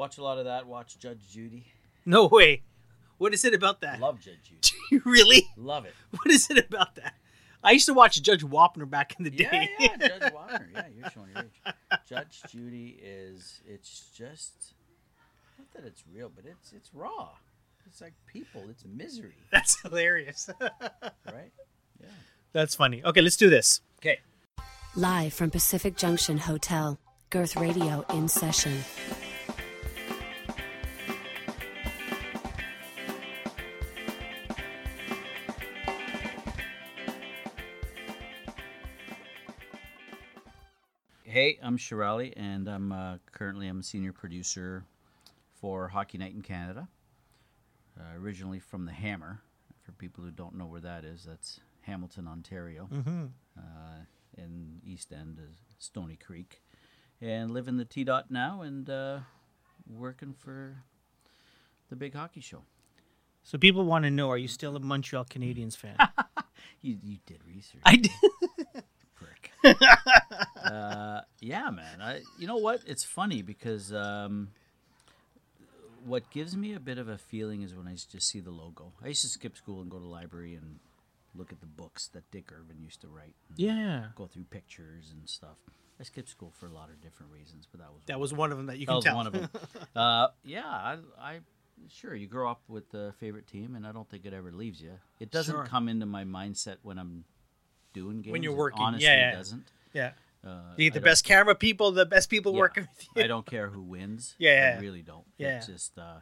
Watch a lot of that. Watch Judge Judy. No way. What is it about that? Love Judge Judy. really? Love it. What is it about that? I used to watch Judge Wapner back in the Yeah, day. yeah, Judge Wapner. Yeah, you're showing your age. Judge Judy is. It's just not that it's real, but it's it's raw. It's like people. It's misery, That's hilarious. right? Yeah. That's funny. Okay, let's do this. Okay. Live from Pacific Junction Hotel, Girth Radio in session. Hey, I'm Shirali, and I'm uh, currently I'm a senior producer for Hockey Night in Canada. Uh, originally from the Hammer. For people who don't know where that is, that's Hamilton, Ontario, Mm-hmm. uh, in East End, Stoney Creek, and live in the T dot now, and uh, working for the big hockey show. So people want to know: Are you still a Montreal Canadiens fan? You you did research. I did. prick. uh, yeah, man. I, you know what? It's funny because um, what gives me a bit of a feeling is when I just see the logo. I used to skip school and go to the library and look at the books that Dick Irvin used to write. Yeah, Go through pictures and stuff. I skipped school for a lot of different reasons, but that was that one. was one of them that you that can was tell. one of them. uh, yeah, I, I sure you grow up with a favorite team, and I don't think it ever leaves you. It doesn't Sure. come into my mindset when I'm doing games. When you're It working. honestly Yeah, yeah. doesn't. Yeah, Uh, you get the best camera people, the best people yeah, working with you. I don't care who wins. Yeah, I really don't. Yeah. It's just uh,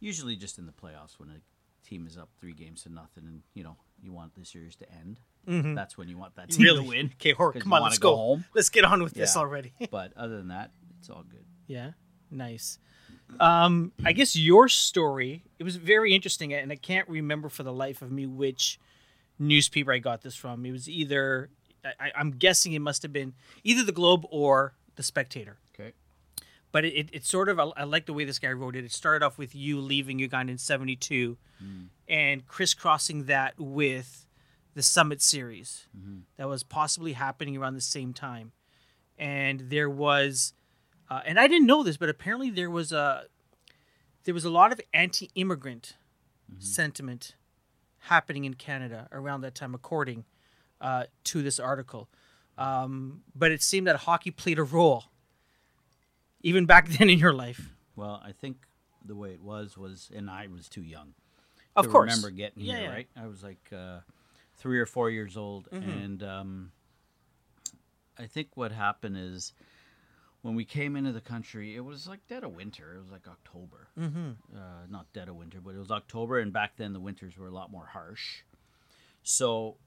usually just in the playoffs when a team is up three games to nothing, and you know you want the series to end. That's when you want that team Mm-hmm. really? to win. Okay, Hor, 'cause come on, let's go go. home. Let's get on with this already. But other than that, it's all good. Yeah, nice. Um, I guess your story it was very interesting, and I can't remember for the life of me which newspaper I got this from. It was either I, I'm guessing it must have been either the Globe or the Spectator. Okay. But it, it, it sort of I, I like the way this guy wrote it. It started off with you leaving Uganda in '72, mm-hmm. and crisscrossing that with the Summit Series mm-hmm. that was possibly happening around the same time, and there was uh, and I didn't know this, but apparently there was a there was a lot of anti-immigrant mm-hmm. sentiment happening in Canada around that time, according uh, to this article. Um, but it seemed that hockey played a role, even back then in your life. Well, I think the way it was was, and I was too young. Of to course, remember getting Yeah, here, yeah. Mm-hmm. right? I was like uh, three or four years old, and um, I think what happened is when we came into the country, it was like dead of winter. It was like October, mm-hmm. uh, not dead of winter, but it was October, and back then the winters were a lot more harsh. So,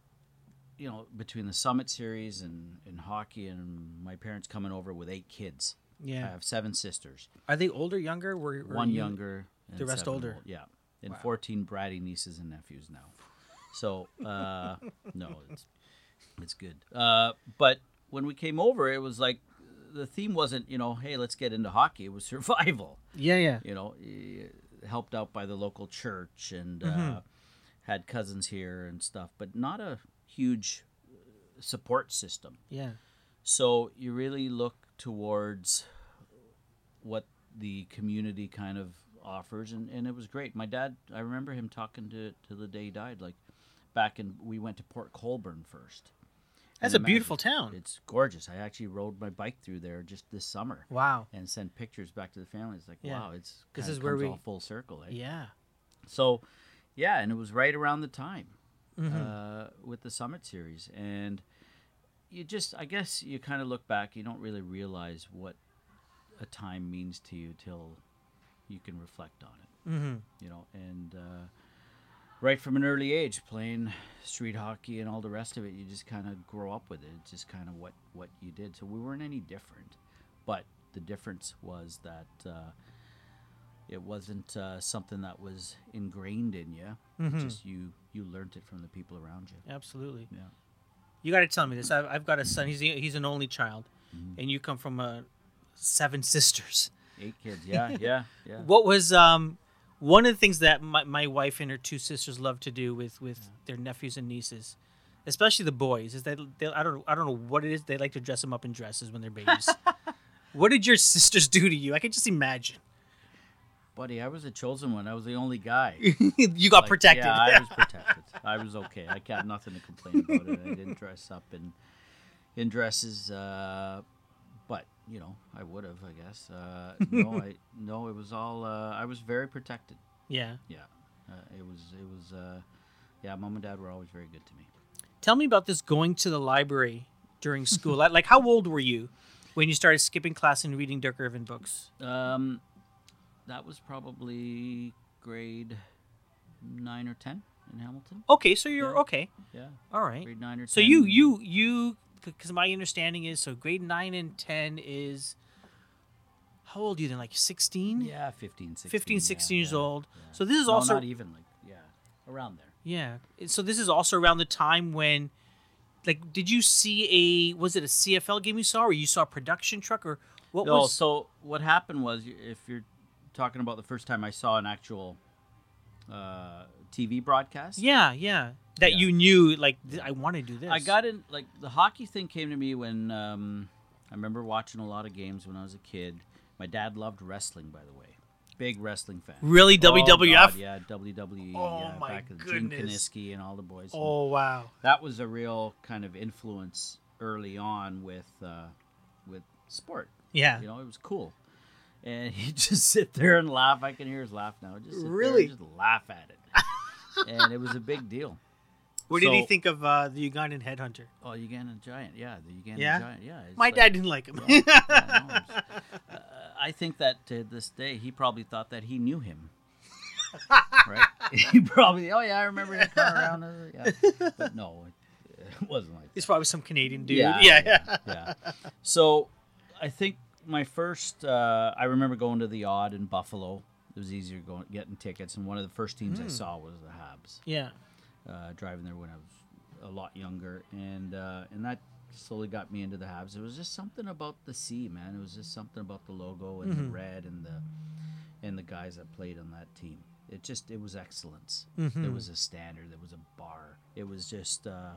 you know, between the Summit Series and, and hockey, and my parents coming over with eight kids. Yeah. I have seven sisters are they older, younger? Were, were one you- younger, the rest older? old. Yeah, and fourteen bratty nieces and nephews now. So uh, no, it's it's good. Uh, but when we came over, it was like the theme wasn't you know, hey, let's get into hockey. It was survival. Yeah, yeah, You know, helped out by the local church and Mm-hmm. uh, had cousins here and stuff, but not a huge support system. yeah. So you really look towards what the community kind of offers, and, and it was great. My dad, I remember him talking to to the day he died, like back in we went to Port Colborne first. That's a beautiful town. It's gorgeous. I actually rode my bike through there just this summer Wow. and sent pictures back to the family. It's like, Yeah. wow, it's This is where we- all full circle. Eh? Yeah. So, yeah, and it was right around the time Mm-hmm. uh, with the Summit Series, and you just, I guess, you kind of look back. You don't really realize what a time means to you till you can reflect on it. Mm-hmm. You know, and uh, right from an early age, playing street hockey and all the rest of it, you just kind of grow up with it. It's just kind of what what you did. So we weren't any different, but the difference was that. Uh, it wasn't uh, something that was ingrained in you. Mm-hmm. Just you you learned it from the people around you. Absolutely. Yeah. You got to tell me this. I've, I've got a son. He's he's an only child, Mm-hmm. and you come from a seven sisters. Eight kids. Yeah, yeah, yeah. What was um one of the things that my, my wife and her two sisters love to do with with their nephews and nieces, especially the boys, is that they, I don't I don't know what it is. They like to dress them up in dresses when they're babies. what did your sisters do to you? I can just imagine. Buddy, I was the chosen one. I was the only guy. you got Like, protected. Yeah, I was protected. I was okay. I got nothing to complain about it. I didn't dress up in in dresses, uh, but you know, I would have, I guess. Uh, no, I no, it was all. Uh, I was very protected. yeah. Yeah, uh, it was. It was. Uh, yeah, mom and dad were always very good to me. Tell me about this going to the library during school. like, like, how old were you when you started skipping class and reading Dick Irvin books? Um, that was probably grade nine or ten in Hamilton. Okay, so you're Yeah. okay. Yeah, All right. grade nine or ten. So you you you because my understanding is so grade nine and ten is how old are you then? Like sixteen? Yeah, 15, 16. 15, yeah, 16 years yeah, old. yeah. So this is No, also not even like yeah, around there. yeah. So this is also around the time when, like, did you see a was it a CFL game you saw, or you saw a production truck, or what No, was? so what happened was, if you're talking about the first time I saw an actual uh, TV broadcast, Yeah, yeah. That Yeah. you knew, like, th- I want to do this. I got in. Like the hockey thing came to me when um, I remember watching a lot of games when I was a kid. My dad loved wrestling, by the way, big wrestling fan. really Oh, WWF. God, yeah, WWE. Oh, yeah, my back with Gene goodness. Kiniski and all the boys. And Oh wow. that was a real kind of influence early on with uh, with sport. Yeah. You know, it was cool. And he'd just sit there and laugh. I can hear his laugh now. Just sit there and Really? just laugh at it. and it was a big deal. What did he think of uh, the Ugandan headhunter? Oh, Ugandan giant, yeah, the Ugandan Yeah? giant, yeah. it's My like- dad didn't like him. Yeah, yeah, no, uh, I think that to this day he probably thought that he knew him. right? He probably, oh yeah, I remember him coming around. uh, Yeah. But no, it, it wasn't like. He's probably some Canadian dude. Yeah, Yeah, yeah. yeah. So I think my first, uh, I remember going to the Aud in Buffalo. It was easier going getting tickets, and one of the first teams Hmm. I saw was the Habs. Yeah. Uh, driving there when I was a lot younger, and uh, and that slowly got me into the Habs. It was just something about the C, man. It was just something about the logo and Mm-hmm. the red and the and the guys that played on that team. It just it was excellence. Mm-hmm. There was a standard. There was a bar. It was just uh,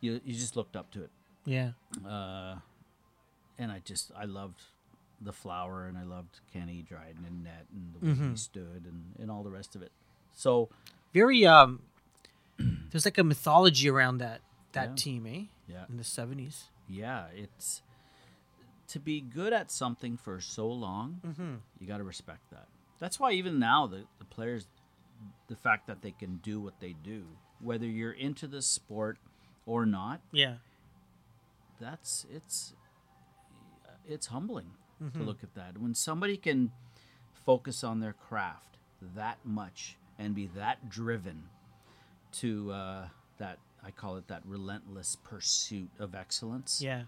you you just looked up to it Yeah. uh, and I just I loved the flower and I loved Kenny Dryden and net and the way Mm-hmm. he stood and, and all the rest of it. So Very um there's like a mythology around that that Yeah. team, eh? yeah, In the seventies. yeah, it's to be good at something for so long, Mm-hmm. you got to respect that. That's why even now the the players, the fact that they can do what they do, whether you're into the sport or not, Yeah. that's it's it's humbling to look at that when somebody can focus on their craft that much and be that driven to uh, that I call it that relentless pursuit of excellence. Yeah.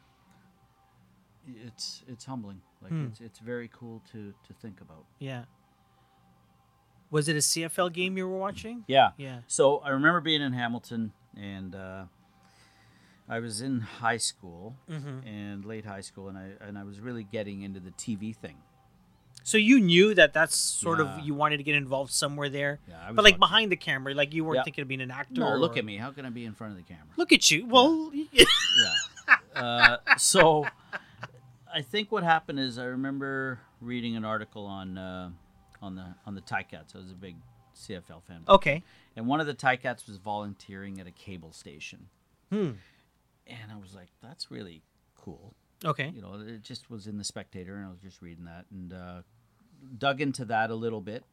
it's it's humbling. Like Hmm. it's it's very cool to to think about. Yeah. Was it a CFL game you were watching? Yeah. Yeah. So I remember being in Hamilton, and uh, I was in high school Mm-hmm. and late high school, and I and I was really getting into the TV thing. So you knew that that's sort Yeah. of you wanted to get involved somewhere there. Yeah, I was but like lucky. behind the camera, like you weren't Yeah. thinking of being an actor. No, look at me. How can I be in front of the camera? Look at you. Well, Yeah. Uh, so I think what happened is I remember reading an article on uh, on the on the Ticats. I was a big CFL fan. okay. And one of the Ticats was volunteering at a cable station. Hmm. And I was like, that's really cool. Okay. You know, it just was in the Spectator, and I was just reading that and uh, dug into that a little bit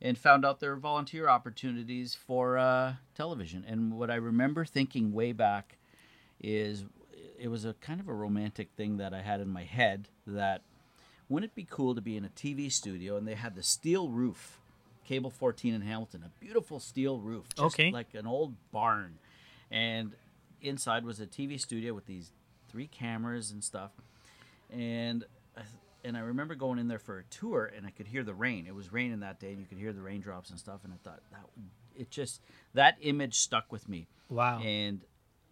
and found out there were volunteer opportunities for uh, television. And what I remember thinking way back is it was a kind of a romantic thing that I had in my head that wouldn't it be cool to be in a TV studio and they had the steel roof, Cable 14 in Hamilton, a beautiful steel roof, just Okay. like an old barn. And inside was a TV studio with these three cameras and stuff. And I- and I remember going in there for a tour and I could hear the rain. It was raining that day and you could hear the raindrops and stuff and I thought that it just that image stuck with me. Wow. And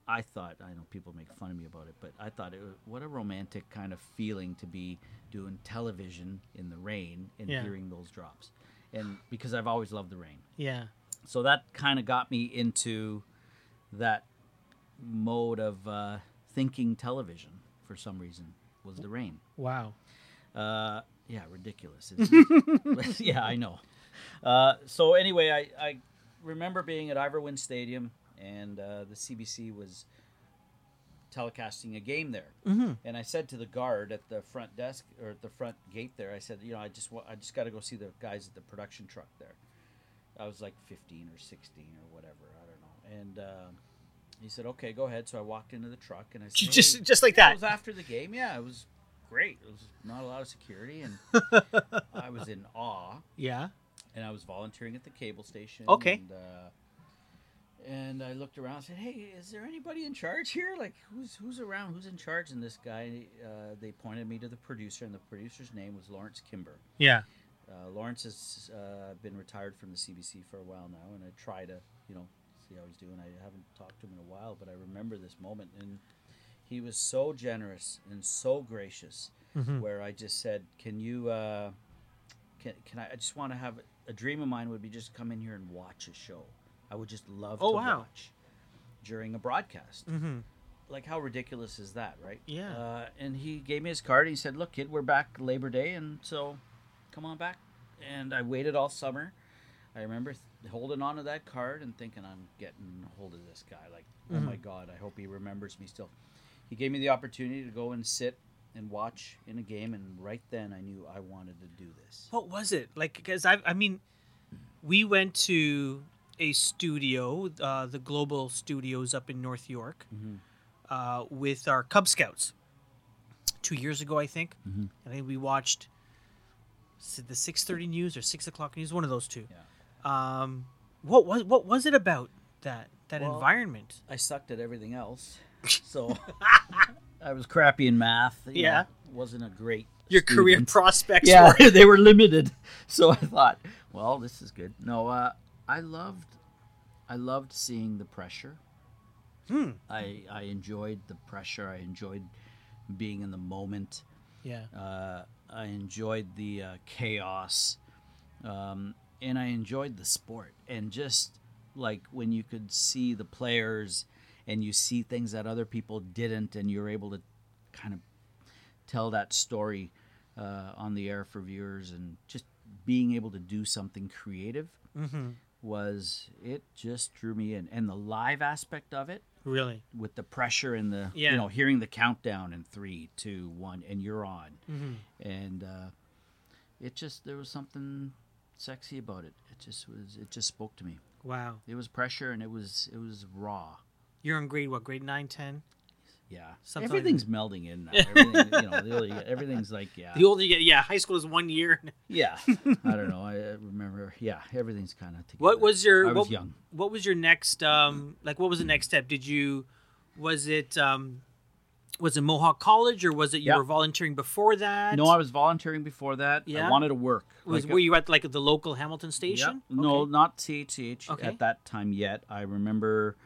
I thought, I know people make fun of me about it, but I thought it was, what a romantic kind of feeling to be doing television in the rain and Yeah. hearing those drops. And because I've always loved the rain. yeah. So that kind of got me into that mode of uh, thinking television for some reason was the rain. Wow. Uh, Yeah, ridiculous. It's- yeah, I know. Uh, so anyway, I, I remember being at Ivor Wynne Stadium, and uh, the CBC was telecasting a game there. Mm-hmm. And I said to the guard at the front desk or at the front gate there, I said, you know, I just wa- I just got to go see the guys at the production truck there. I was like 15 or 16 or whatever, I don't know. And he said, okay, go ahead. So I walked into the truck and I said, Just "Hey." just like that." It was after the game. Yeah, it was great. It was not a lot of security, and I was in awe. Yeah. And I was volunteering at the cable station. Okay. And, uh, and I looked around and said, "Hey, is there anybody in charge here? Like, who's who's around? Who's in charge?" And this guy, uh, they pointed me to the producer, and the producer's name was Lawrence Kimber. Yeah. Uh, Lawrence has uh, been retired from the CBC for a while now, and I try to, you know, see how he's doing. I haven't talked to him in a while, but I remember this moment, and he was so generous and so gracious. Where I just said, "Can you, uh, can, can I? I just want to have a dream of mine would be just come in here and watch a show. I would just love Oh, to wow. watch during a broadcast. Mm-hmm. Like how ridiculous is that, right? Yeah. Uh, and he gave me his card. And he said, "Look, kid, we're back Labor Day, and so come on back." And I waited all summer. I remember holding on to that card and thinking, "I'm getting hold of this guy. Like, oh my God, I hope he remembers me still." He gave me the opportunity to go and sit and watch in a game, and right then I knew I wanted to do this. What was it like? Because I, I mean, we went to a studio, uh, the Global Studios up in North York, uh, with our Cub Scouts two years ago, I think. I think we watched the six thirty news or six o'clock news, one of those two. Yeah. Um, what was what was it about that that Well, environment? I sucked at everything else, so I was crappy in math. Yeah. know, wasn't a great Your career prospects. yeah, were- they were limited. So I thought, well, this is good. No, uh, I loved, I loved seeing the pressure. Hmm. I I enjoyed the pressure. I enjoyed being in the moment. yeah. Uh, I enjoyed the uh, chaos, um, and I enjoyed the sport. And just like when you could see the players, and you see things that other people didn't, and you're able to kind of tell that story uh, on the air for viewers, and just being able to do something creative Mm-hmm. was it just drew me in, and the live aspect of it Really. with the pressure and the Yeah. you know hearing the countdown in three two one and you're on Mm-hmm. and uh, it just there was something sexy about it it just was it just spoke to me Wow. it was pressure and it was it was raw You're in grade what? Grade nine, ten. yeah Something like everything's melding in now Everything, you know the older get, everything's like yeah The older you get, yeah, high school is one year. yeah i don't know i remember yeah everything's kind of together What was your i was what, young What was your next um like what was the next step? Did you was it um was it Mohawk College or was it you Yeah. were volunteering before that? no i was volunteering before that Yeah? i wanted to work was Like, were you at like the local Hamilton station? Yep. No, not CHCH Okay. at that time yet. I remember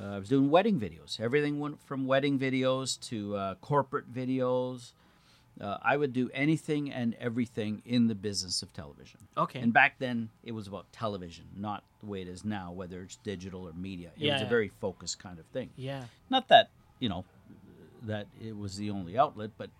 uh, I was doing wedding videos. Everything went from wedding videos to uh, corporate videos. Uh, I would do anything and everything in the business of television. Okay. And back then, it was about television, not the way it is now, whether it's digital or media. It was Yeah. a very focused kind of thing. yeah. Not that, you know, that it was the only outlet, but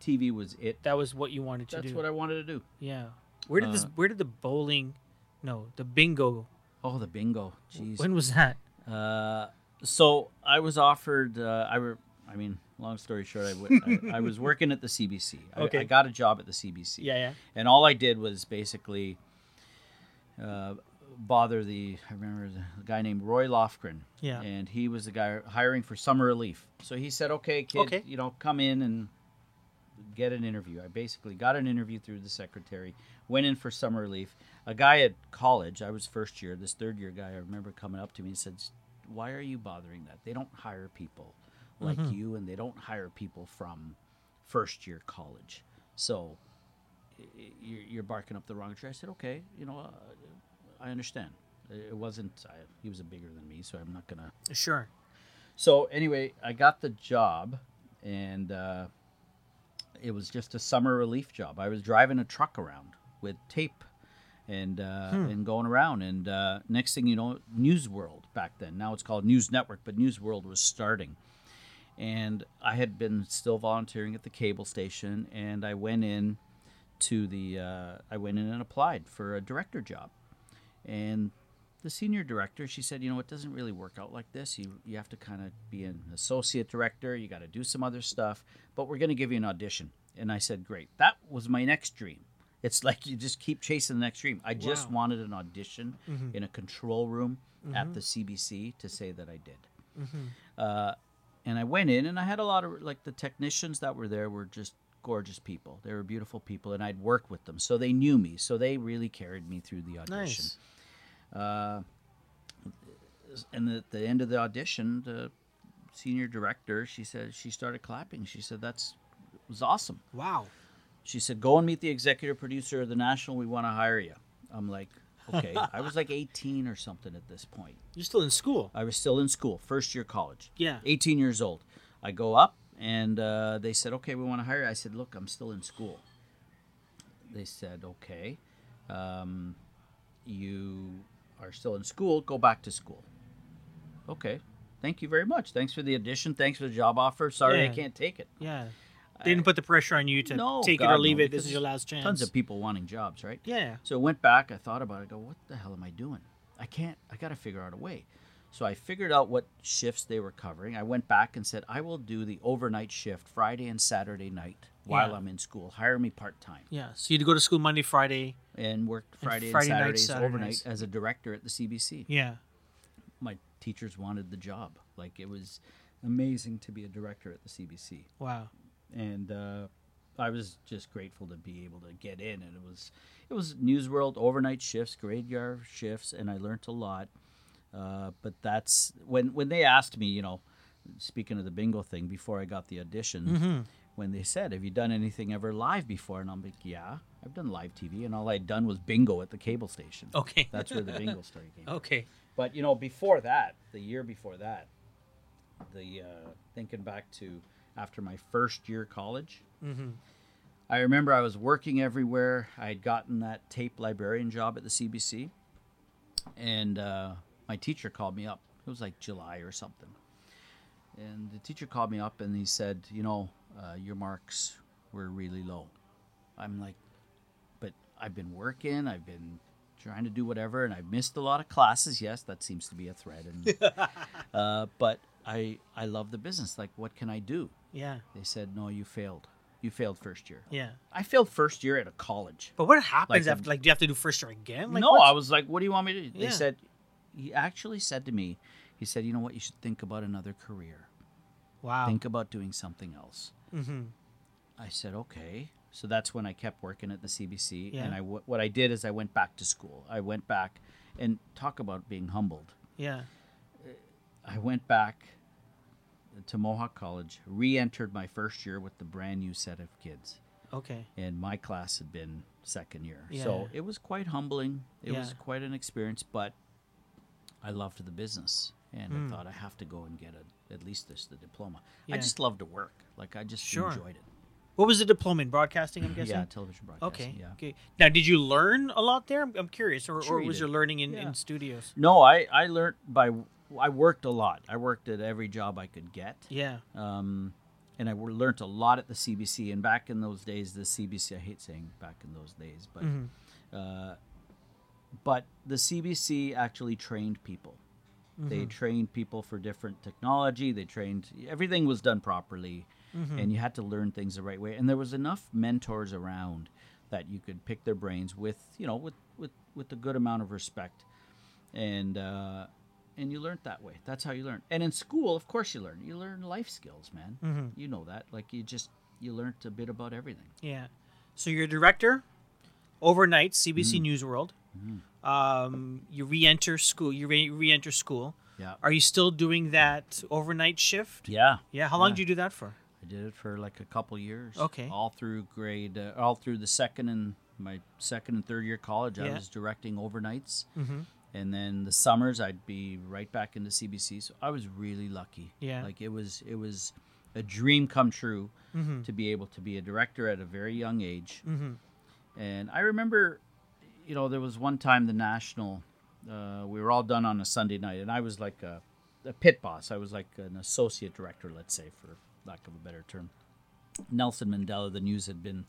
TV was it. That was what you wanted to That's do. That's what I wanted to do. yeah. Where did this Uh, where did the bowling no, the bingo Oh, the bingo. Jeez. when was that? Uh, so I was offered. Uh, I were. I mean, long story short, I, w- I, I was working at the CBC. I, Okay. I got a job at the CBC. Yeah, yeah. And all I did was basically uh, bother the. I remember the guy named Roy Lofgren. Yeah. And he was the guy hiring for summer relief. So he said, "Okay, kid, Okay. you know, come in and get an interview." I basically got an interview through the secretary. Went in for summer relief. A guy at college. I was first year. This third year guy. I remember coming up to me and said, "Why are you bothering that? They don't hire people like you, and they don't hire people from first year college. So." y- y- You're, you're barking up the wrong tree. I said, okay, you know, uh, I understand. It wasn't. I, he was a bigger than me, so I'm not gonna. Sure. So anyway, I got the job, and uh, it was just a summer relief job. I was driving a truck around with tape, and uh, and going around. And uh, next thing you know, Newsworld back then. Now it's called News Network, but Newsworld was starting. And I had been still volunteering at the cable station, and I went in to the uh, I went in and applied for a director job, and the senior director she said, you know, it doesn't really work out like this. You you have to kind of be an associate director. You got to do some other stuff, but we're going to give you an audition. And I said, great. That was my next dream. It's like you just keep chasing the next dream. I just wanted an audition mm-hmm. in a control room at the mm-hmm. CBC to say that I did. Mm-hmm. Uh, and I went in, and I had a lot of like the technicians that were there were just gorgeous people. They were beautiful people, and I'd worked with them, so they knew me. So they really carried me through the audition. Nice. Uh, and at the end of the audition, the senior director, she said she started clapping. She said that's was awesome. Wow. She said go and meet the executive producer of the National. We want to hire you. I'm like, okay. I was like 18 or something at this point. You're still in school. I was still in school, first year college. Yeah. 18 years old. I go up and uh, they said, okay, we want to hire you. I said, look, I'm still in school. They said, okay, um, you are still in school. Go back to school. Okay. Thank you very much. Thanks for the addition. Thanks for the job offer. Sorry, I can't take it. Yeah. They didn't put the pressure on you to No, take it or leave no, it. This is your last chance. Tons of people wanting jobs, right? Yeah. So I went back. I thought about it. I go, what the hell am I doing? I can't. I got to figure out a way. So I figured out what shifts they were covering. I went back and said, I will do the overnight shift Friday and Saturday night while Yeah. I'm in school. Hire me part time Yeah. So you'd go to school Monday, Friday. and work Friday and, Friday nights, Saturdays Saturdays. overnight as a director at the CBC. Yeah. My teachers wanted the job. Like it was amazing to be a director at the CBC. Wow. and uh, I was just grateful to be able to get in. And it was it was Newsworld overnight shifts, graveyard shifts, and I learned a lot. Uh, but that's when when they asked me, you know, speaking of the bingo thing, before I got the audition, when they said, "Have you done anything ever live before?" and I'm like, "Yeah, I've done live TV, and all I'd done was bingo at the cable station." Okay. that's where the bingo story came. from. Okay. But you know, before that, the year before that, the uh, thinking back to after my first year college, I remember I was working everywhere. I had gotten that tape librarian job at the CBC, and uh, my teacher called me up. It was like July or something, and the teacher called me up and he said, "You know, uh, your marks were really low." I'm like, but I've been working. I've been trying to do whatever, and I've missed a lot of classes. Yes, that seems to be a threat. And, uh, but I I love the business. Like, what can I do? Yeah. They said, no, you failed. You failed first year. Yeah. I failed first year at a college. But what happens Like, after? Like, do you have to do first year again? Like, no, what's- I was like, what do you want me to do? They Yeah. said, he actually said to me, he said, you know what? You should think about another career. Wow. Think about doing something else. Mm-hmm. I said, okay. So that's when I kept working at the CBC. Yeah. And I, w- what I did is I went back to school. I went back and talk about being humbled. Yeah. I went back to Mohawk College, re entered my first year with the brand new set of kids. Okay. and my class had been second year. Yeah. So it was quite humbling. It was quite an experience, but I loved the business and I thought I have to go and get a, at least this the diploma. Hmm. Yeah. I just love to work. Like I just Sure. enjoyed it. What was the diploma in broadcasting? I'm guessing. Yeah, television broadcasting. Okay. Yeah. Okay. Now, did you learn a lot there? I'm, I'm curious, or, Sure or was did. your learning in, Yeah. in studios? No, I I learned by I worked a lot. I worked at every job I could get. Yeah. Um, and I learned a lot at the CBC. And back in those days, the CBC, I hate saying back in those days, but Mm-hmm. uh, but the CBC actually trained people. They Mm-hmm. trained people for different technology. They trained everything was done properly, Mm-hmm. and you had to learn things the right way. And there was enough mentors around that you could pick their brains with you know with with with a good amount of respect, and uh, and you learned that way. That's how you learn. And in school, of course, you learn. You learn life skills, man. Mm-hmm. You know that. Like you just you learned a bit about everything. Yeah. So you're a director, overnight, Mm-hmm. CBC Newsworld. Um, you re-enter school. You re- re-enter school. Yeah. Are you still doing that overnight shift? Yeah. Yeah. How long Yeah. did you do that for? I did it for like a couple years. Okay. All through grade, uh, all through the second and my second and third year college, I was directing overnights, Mm-hmm. and then the summers I'd be right back into CBC. So I was really lucky. Yeah. Like it was, it was a dream come true Mm-hmm. to be able to be a director at a very young age. Mm-hmm. And I remember, you know, there was one time the national, uh, we were all done on a Sunday night, and I was like a, a pit boss. I was like an associate director, let's say, for lack of a better term. Nelson Mandela, the news had been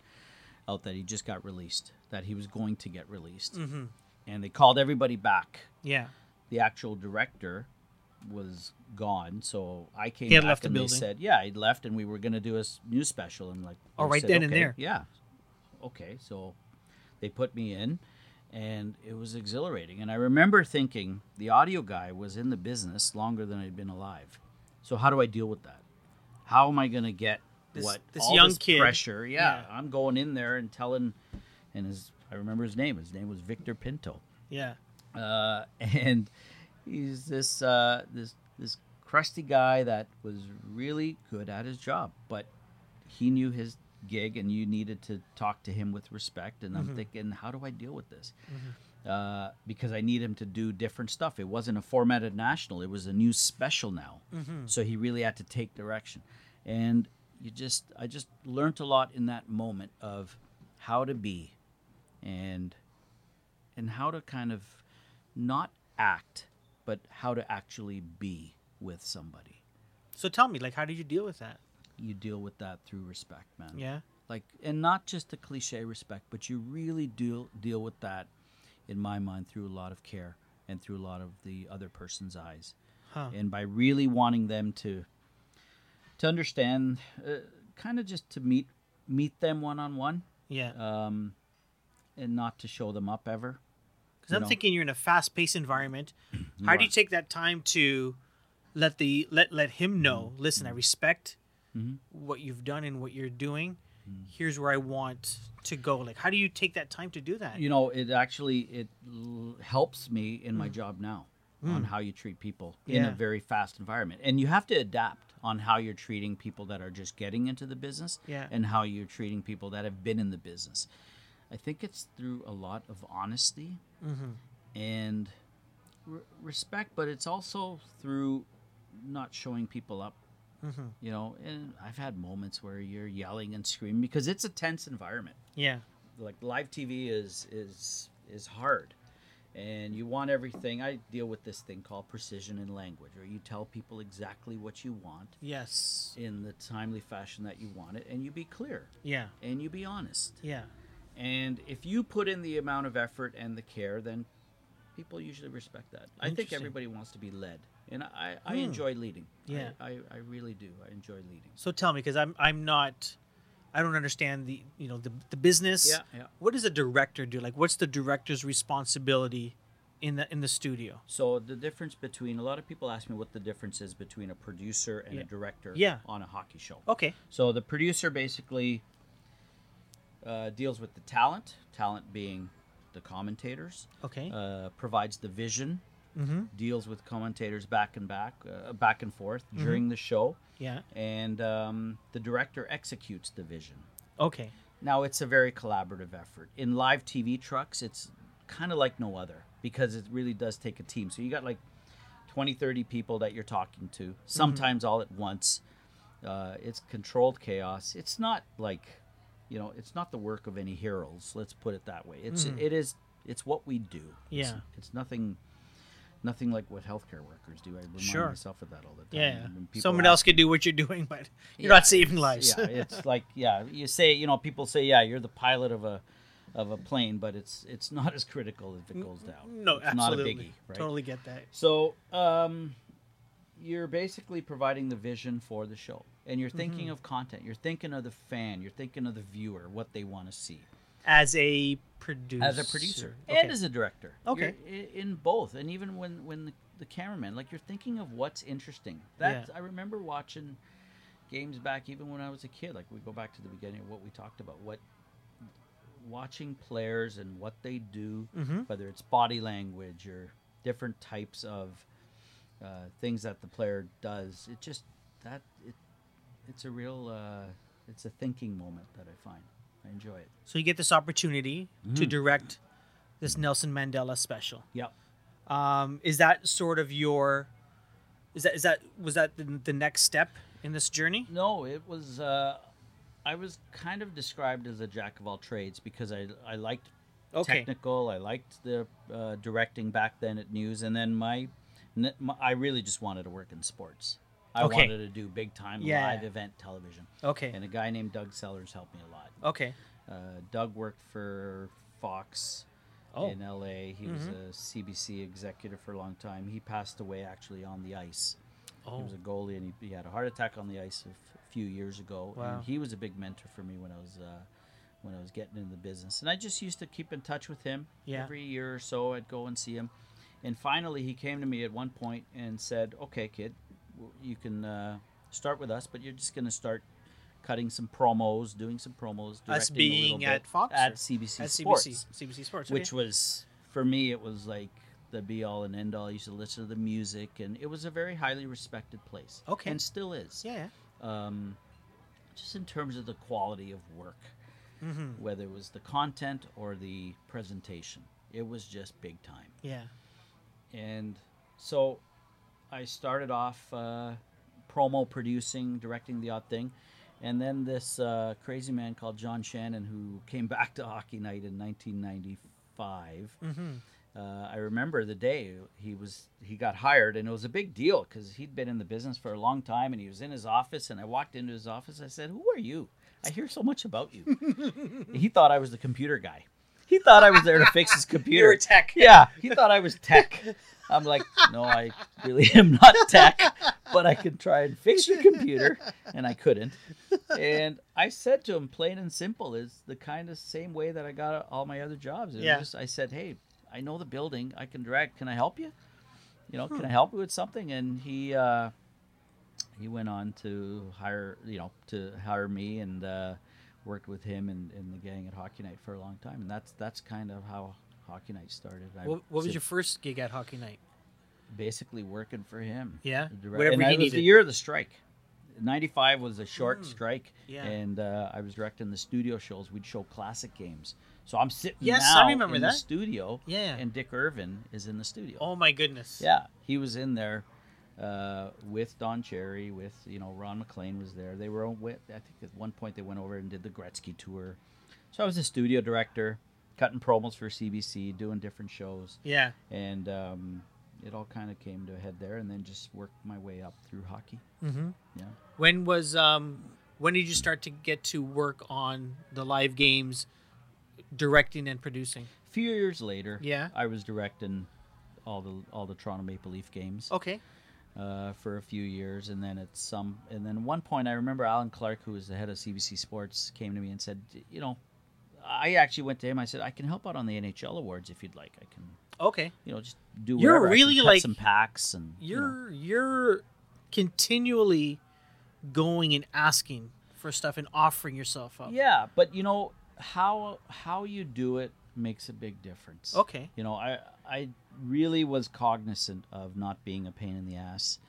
out that he just got released, that he was going to get released, Mm-hmm. and they called everybody back. Yeah. The actual director was gone, so I came He had back left the and they said, "Yeah, he'd left, and we were going to do a news special." And like, Oh, right said, then and there. Yeah. Okay, so they put me in, and it was exhilarating. And I remember thinking the audio guy was in the business longer than I'd been alive. So how do I deal with that? How am I going to get This- what this all young this kid- pressure? Yeah, yeah. I'm going in there and telling, and his I remember his name. His name was Victor Pinto Yeah. uh, and he's this uh, this this crusty guy that was really good at his job, but he knew his gig, and you needed to talk to him with respect. And I'm mm-hmm. thinking, how do I deal with this? Mm-hmm. Uh, because I need him to do different stuff. It wasn't a formatted national; it was a new special now. Mm-hmm. So he really had to take direction, and you just I just learned a lot in that moment of how to be, and and how to kind of not act, but how to actually be with somebody. So tell me, like, how did you deal with that? You deal with that through respect, man. Yeah. Like, and not just the cliche respect, but you really deal deal with that, in my mind, through a lot of care and through a lot of the other person's eyes, Huh. and by really wanting them to to understand, uh, kind of just to meet meet them one on one, Yeah. um, and not to show them up ever. Because I'm know. thinking you're in a fast-paced environment. How do you take that time to let the let let him know? Mm-hmm. Listen, I respect Mm-hmm. what you've done and what you're doing. Mm. Here's where I want to go. Like, how do you take that time to do that? you know it actually it l- helps me in my mm. job now mm. on how you treat people in a very fast environment and you have to adapt on how you're treating people that are just getting into the business Yeah. and how you're treating people that have been in the business i think it's through a lot of honesty mm-hmm. and re- respect but it's also through not showing people up Mm-hmm. you know and i've had moments where you're yelling and screaming because it's a tense environment yeah. like live TV is is is hard, and you want everything. I deal with this thing called precision in language, where you tell people exactly what you want Yes. in the timely fashion that you want it, and you be clear Yeah. and you be honest. Yeah. And if you put in the amount of effort and the care, then people usually respect that. I think everybody wants to be led, and I I Hmm. enjoy leading. I- Yeah. I, I really do. I enjoy leading. So tell me, because I'm I'm not, I don't understand the you know the the business. Yeah, yeah. What does a director do? Like, what's the director's responsibility in the in the studio? So the difference between a lot of people ask me what the difference is between a producer and Yeah. a director Yeah. on a hockey show. Okay. So the producer basically uh, deals with the talent, talent being the commentators, Okay. uh, provides the vision, mm-hmm. deals with commentators back and back, uh, back and forth during the show, Yeah. and um, the director executes the vision. Okay. Now it's a very collaborative effort. In live TV trucks, it's kind of like no other because it really does take a team. So you got like 20, 30 people that you're talking to, sometimes all at once. Uh, it's controlled chaos. It's not like, you know, it's not the work of any heroes. Let's put it that way. It's it is it's what we do. It's, Yeah. it's nothing nothing like what healthcare workers do. I remind Sure. myself of that all the time. Yeah. People Someone ask else could do what you're doing, but you're yeah, not saving lives. Yeah, it's like yeah, you say you know people say yeah you're the pilot of a of a plane, but it's it's not as critical if it goes down. no, it's absolutely. not a biggie, right? Totally get that. So um, you're basically providing the vision for the show, and you're thinking Mm-hmm. of content. You're thinking of the fan. You're thinking of the viewer, what they want to see As a producer. as a producer Okay. and as a director. Okay. You're in both, and even when when the, the cameraman, like you're thinking of what's interesting. That Yeah. I remember watching games back, even when I was a kid. Like we go back to the beginning of what we talked about. What watching players and what they do, Mm-hmm. whether it's body language or different types of uh, things that the player does. It just that it it's a real uh, it's a thinking moment that I find. I enjoy it. So you get this opportunity to Mm-hmm. direct this Nelson Mandela special. Yep. Um, is that sort of your? Is that is that was that the, the next step in this journey? No, it was. Uh, I was kind of described as a jack of all trades because I I liked Okay. technical. I liked the uh, directing back then at news, and then my, my I really just wanted to work in sports. I Okay. wanted to do big time Yeah. live event television. Okay. And a guy named Doug Sellers helped me a lot. Okay. Uh, Doug worked for Fox Oh. in LA. He was a CBC executive for a long time. He passed away actually on the ice. Oh. He Oh. was a goalie and he, he had a heart attack on the ice a f- few years ago. Wow. And he was a big mentor for me when I was uh, when I was getting into the business. And I just used to keep in touch with him. Yeah. Every year or so, I'd go and see him. And finally, he came to me at one point and said, "Okay, kid, you can uh, start with us, but you're just going to start." Cutting some promos, doing some promos, Us being at Fox at CBC At Sports CBC, CBC Sports, which okay. was for me it was like the be all and end all. I used to listen to the music, and it was a very highly respected place. Okay. and still is. yeah, Um, just in terms of the quality of work, mm-hmm. whether it was the content or the presentation, it was just big time. yeah, And so I started off uh, promo producing, directing the odd thing. And then this uh, crazy man called John Shannon, who came back to Hockey Night in 1995. mm-hmm. Uh, I remember the day he was he got hired, and it was a big deal because he'd been in the business for a long time, and he was in his office. And I walked into his office. I said, "Who are you? I hear so much about you." he thought I was the computer guy. He thought I was there to fix his computer. You were tech. Yeah, he thought I was tech. I'm like, no, I really am not tech, but I can try and fix your computer, and I couldn't. And I said to him, plain and simple, is the kind of same way that I got all my other jobs. It Yeah. just- I said, hey, I know the building, I can direct. Can I help you? You know, Hmm. can I help you with something? And he uh, he went on to hire, you know, to hire me and uh, worked with him and, and the gang at Hockey Night for a long time. And that's that's kind of how Hockey Night started. I What, what was your first gig at Hockey Night? basically working for him. Yeah, The direct- whatever and he I was needed. the year of the strike. '95 was a short Mm, strike, yeah. and uh, I was directing the studio shows. We'd show classic games. So I'm sitting Yes, now I remember in the that. studio, Yeah. and Dick Irvin is in the studio. Oh my goodness. Yeah, he was in there uh, with Don Cherry, with you know Ron MacLean was there. They were on- with, I think at one point they went over and did the Gretzky tour. So I was a studio director, cutting promos for CBC, doing different shows Yeah. and um, it all kind of came to a head there, and then just worked my way up through hockey. Mm-hmm. Yeah, When was um when did you start to get to work on the live games, directing and producing? a few years later, Yeah. I was directing all the all the Toronto Maple Leaf games Okay. uh, for a few years, and then at some, and then one point, I remember Alan Clark, who was the head of CBC Sports, came to me and said, you know. I actually went to him. I said, "I can help out on the NHL awards if you'd like. I can, Okay. you know, just do whatever. You're whatever. I can really like- some packs and you know." You're you're continually going and asking for stuff and offering yourself up. Yeah, but you know how how you do it makes a big difference. Okay. You know, I I really was cognizant of not being a pain in the ass.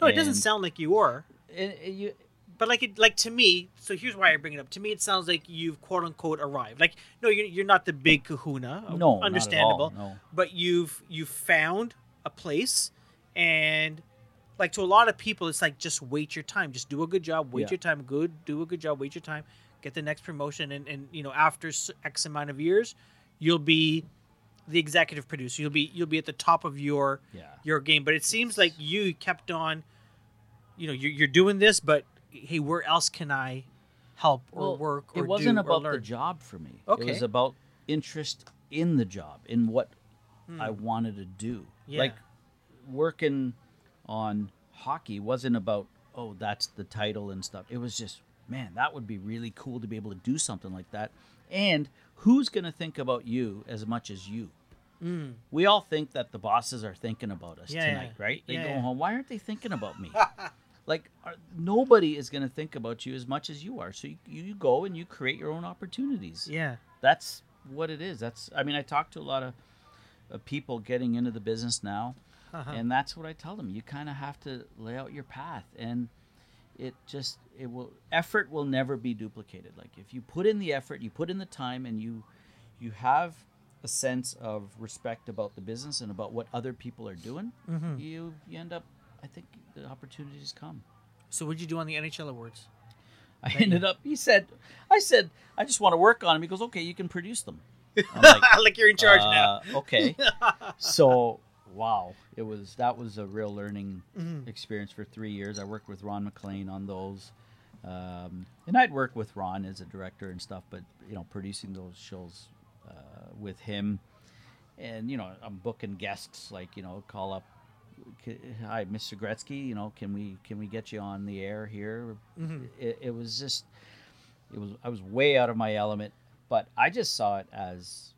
No, it doesn't sound like you are. it- it- you- But like it, like to me, so here's why I bring it up. To me, it sounds like you've quote unquote arrived. Like no, you're, you're not the big Kahuna. no, at all, understandable. No, But you've you've found a place, and like to a lot of people, it's like just wait your time. Just do a good job. Wait Yeah. your time. Good. Do a good job. Wait your time. Get the next promotion, and and you know after X amount of years, you'll be the executive producer. You'll be you'll be at the top of your Yeah. your game. But it seems like you kept on. You know, you're, you're doing this, but hey, where else can I help or Well, work or it wasn't do or about the job for me. Okay. It was about interest in the job, in what Hmm. I wanted to do. Yeah. Like working on hockey wasn't about oh that's the title and stuff. It was just man, that would be really cool to be able to do something like that. And who's going to think about you as much as you? Mm. We all think that the bosses are thinking about us Yeah, tonight, yeah. right? They Yeah, go yeah. home. Why aren't they thinking about me? like are, nobody is going to think about you as much as you are. So you, you go and you create your own opportunities. Yeah. That's what it is. That's I mean I talk to a lot of, of people getting into the business now, Uh-huh. and that's what I tell them. You kind of have to lay out your path, and it just it will effort will never be duplicated. Like if you put in the effort, you put in the time, and you you have a sense of respect about the business and about what other people are doing, Mm-hmm. you you end up. I think the opportunities come. So what'd you do on the NHL awards? I ended up. He said, "I said I just want to work on them." He goes, "Okay, you can produce them." I'm like, like you're in charge now. Uh, okay. so, wow, it was that was a real learning Mm-hmm. experience for three years. I worked with Ron MacLean on those, Um, and I'd work with Ron as a director and stuff, but you know, producing those shows uh, with him, and you know, I'm booking guests like you know, call up, "K- hi, Mr. Gretzky, you know, can we can we get you on the air here? Mm-hmm. It, it was just, it was I was way out of my element, but I just saw it as,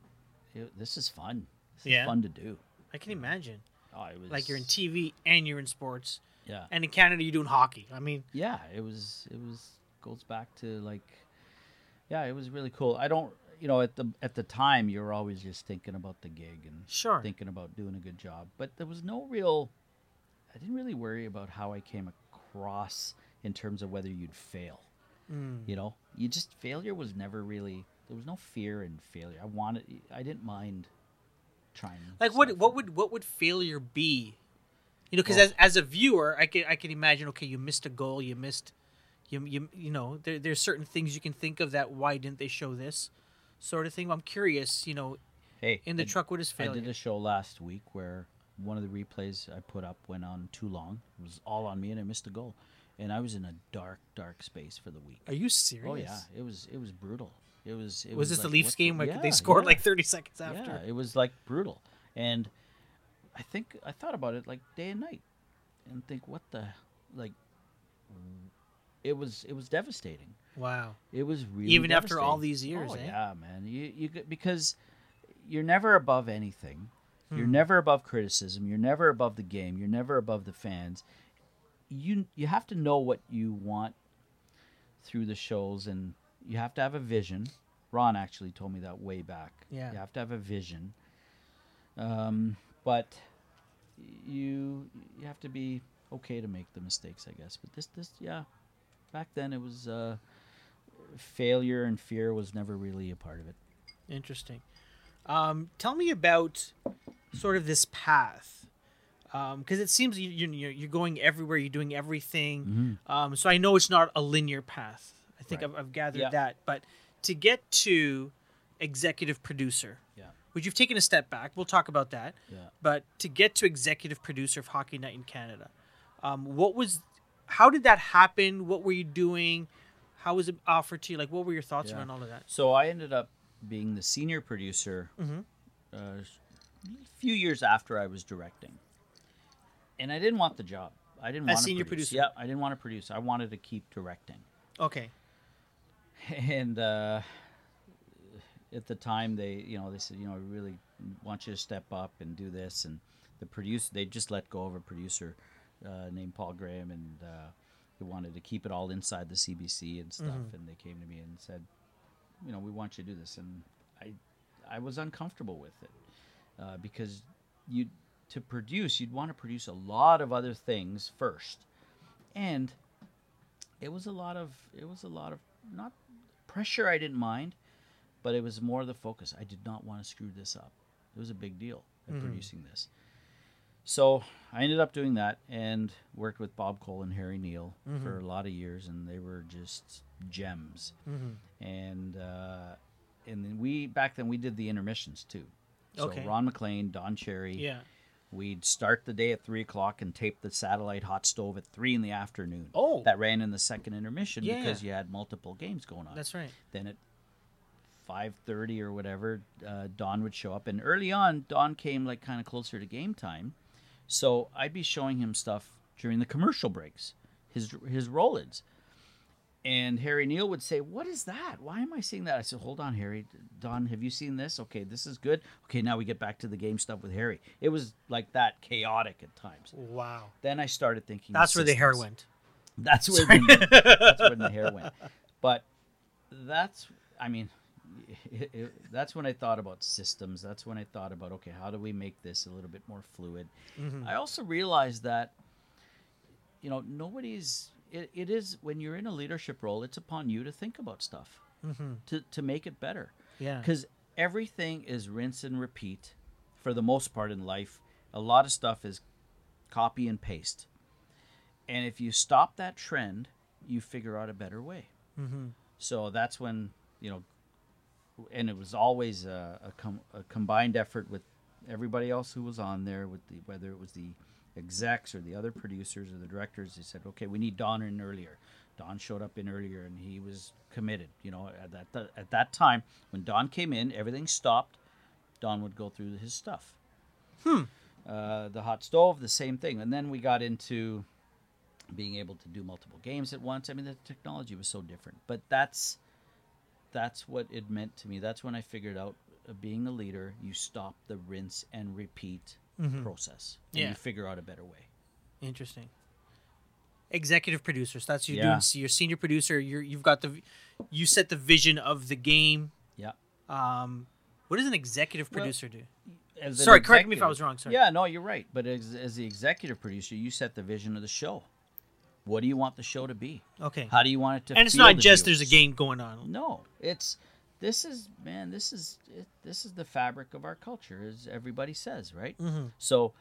it, this is fun. This Yeah. is fun to do. I can imagine. Oh, it was Like you're in TV and you're in sports, yeah. and in Canada you're doing hockey. I mean, yeah it was it was goes back to like yeah it was really cool i don't you know at the at the time you're always just thinking about the gig and Sure. thinking about doing a good job but there was no real i didn't really worry about how i came across in terms of whether you'd fail Mm. you know you just failure was never really there was no fear in failure i wanted i didn't mind trying like what what would what would failure be? You know, because Well- as, as a viewer, I can I can imagine. Okay, you missed a goal. You missed, you you you know, there, there's certain things you can think of that. Why didn't they show this, sort of thing? I'm curious. You know, hey in the I- truck, what is failure? I did a show last week where one of the replays I put up went on too long. It was all on me, and I missed a goal. And I was in a dark, dark space for the week. Are you serious? Oh yeah, it was it was brutal. It was. It Was this like, the Leafs game where yeah, they scored yeah, like 30 seconds after? Yeah, it was like brutal, and I think I thought about it like day and night, and think what the like. It was it was devastating. Wow. It was really Even after all these years, Oh, eh? yeah, man. You you because you're never above anything. You're Hmm. never above criticism. You're never above the game. You're never above the fans. You you have to know what you want through the shows, and you have to have a vision. Ron actually told me that way back. Yeah. You have to have a vision. Um, but you you have to be okay to make the mistakes, I guess. But this this yeah, back then it was uh, failure and fear was never really a part of it. Interesting. Um, tell me about sort of this path, because it seems you, you, you're going everywhere. You're doing everything. Um, so I know it's not a linear path. I think Right. I've, I've gathered Yeah. that. But to get to executive producer, Yeah. which you've taken a step back, we'll talk about that. Yeah. But to get to executive producer of Hockey Night in Canada, um, what was, how did that happen? What were you doing? How was it offered to you? Like, what were your thoughts Yeah. around all of that? So I ended up being the senior producer Mhm. uh, a few years after I was directing, and I didn't want the job. I didn't As want to senior produce. producer? Yeah, I didn't want to produce. I wanted to keep directing. Okay. and uh, at the time they you know they said you know we really want you to step up and do this and the producer they just let go of a producer uh, named Paul Graham and uh, he wanted to keep it all inside the CBC and stuff and they came to me and said you know we want you to do this and I I was uncomfortable with it uh, because you to produce you'd want to produce a lot of other things first and it was a lot of it was a lot of not pressure I didn't mind, but it was more the focus. I did not want to screw this up. It was a big deal at producing this. So I ended up doing that and worked with Bob Cole and Harry Neale for a lot of years, and they were just gems. And uh, and then we back then we did the intermissions too. So Okay. Ron MacLean, Don Cherry, Yeah. We'd start the day at three o'clock and tape the satellite hot stove at three in the afternoon. Oh. that ran in the second intermission Yeah. because you had multiple games going on. That's right. Then at five thirty or whatever, uh, Don would show up, and early on, Don came like kind of closer to game time, so I'd be showing him stuff during the commercial breaks, his his roll-ins. And Harry Neale would say, "What is that? Why am I seeing that?" I said, "Hold on, Harry. Don, have you seen this? Okay, this is good. Okay, now we get back to the game stuff with Harry. It was like that, chaotic at times. Wow. Then I started thinking. That's where the hair went. That's where the, that's where the hair went. But that's, I mean, it, it, that's when I thought about systems. That's when I thought about okay, how do we make this a little bit more fluid? I also realized that, you know, nobody's. It, it is when you're in a leadership role, it's upon you to think about stuff to to make it better. Yeah. Because everything is rinse and repeat for the most part in life. A lot of stuff is copy and paste. And if you stop that trend, you figure out a better way. Mm-hmm. So that's when, you know, and it was always a, a, com- a combined effort with everybody else who was on there, with the whether it was the execs or the other producers or the directors. They said, okay, we need Don in earlier. Don showed up in earlier, and he was committed. You know, at that at that time when Don came in, everything stopped. Don would go through his stuff. Hmm. Uh, the hot stove, the same thing, and then we got into being able to do multiple games at once. I mean, the technology was so different, but that's that's what it meant to me. That's when I figured out uh, being a leader, you stop the rinse and repeat process, and Yeah. you figure out a better way. Interesting. Executive producers. That's you Yeah. doing. So you're senior producer. You're you've got the, you set the vision of the game. Yeah. Um, what does an executive Well, producer do? As an Sorry, correct me if I was wrong, sorry. Yeah, no, you're right. But as, as the executive producer, you set the vision of the show. What do you want the show to be? Okay. How do you want it to? and it's not just there's a game going on. No, it's this is man. This is it, this is the fabric of our culture, as everybody says, right? Mm-hmm. So,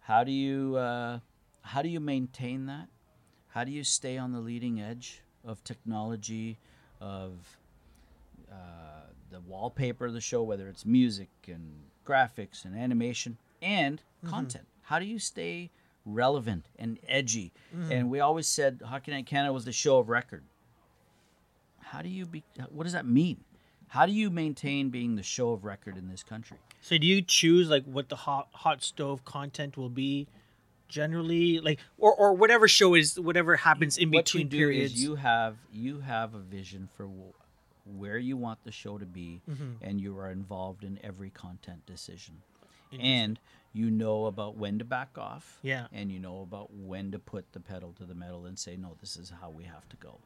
how do you uh, how do you maintain that? How do you stay on the leading edge of technology, of uh, the wallpaper of the show, whether it's music and graphics and animation and Mm-hmm. content? How do you stay relevant and edgy? Mm-hmm. And we always said Hockey Night Canada was the show of record how do you be what does that mean how do you maintain being the show of record in this country So do you choose like what the hot hot stove content will be, generally, like or or whatever show is whatever happens in what you between do periods? you have you have a vision for where you want the show to be Mm-hmm. and you are involved in every content decision and you know about when to back off. Yeah. and you know about when to put the pedal to the metal and say no this is how we have to go.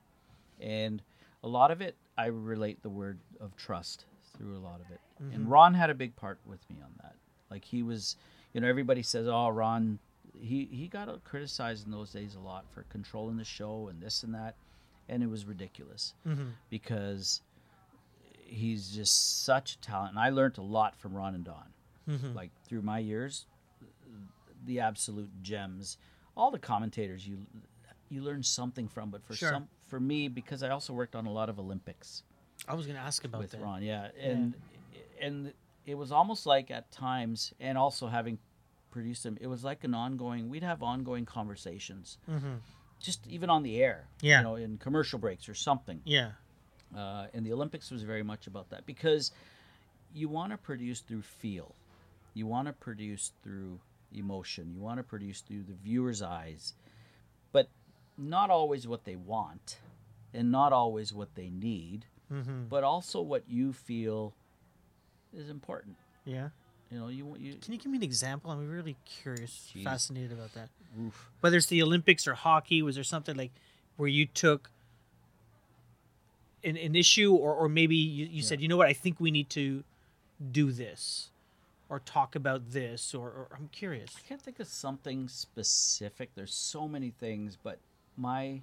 And a lot of it i relate the word of trust through a lot of it. And mm-hmm. ron had a big part with me on that. Like he was you know everybody says oh ron he he got criticized in those days a lot for controlling the show and this and that. And it was ridiculous mm-hmm. because he's just such a talent. And i learned a lot from ron and don like through my years the absolute gems all the commentators you you learn something from but for Sure. some for me because i also worked on a lot of olympics I was gonna ask about with that. ron yeah and and it was almost like at times and also having produced them it was like an ongoing we'd have ongoing conversations just even on the air Yeah. you know in commercial breaks or something Yeah. uh, and the Olympics was very much about that because you want to produce through feel, you want to produce through emotion, you want to produce through the viewer's eyes, but not always what they want, and not always what they need, Mm-hmm. but also what you feel is important. Yeah. You know, you want you. Can you give me an example? I'm really curious, Jeez. fascinated about that. Oof. Whether it's the Olympics or hockey, was there something like where you took an, an issue, or, or maybe you, you said, you know what, I think we need to do this, or talk about this, or, or I'm curious. I can't think of something specific. There's so many things, but my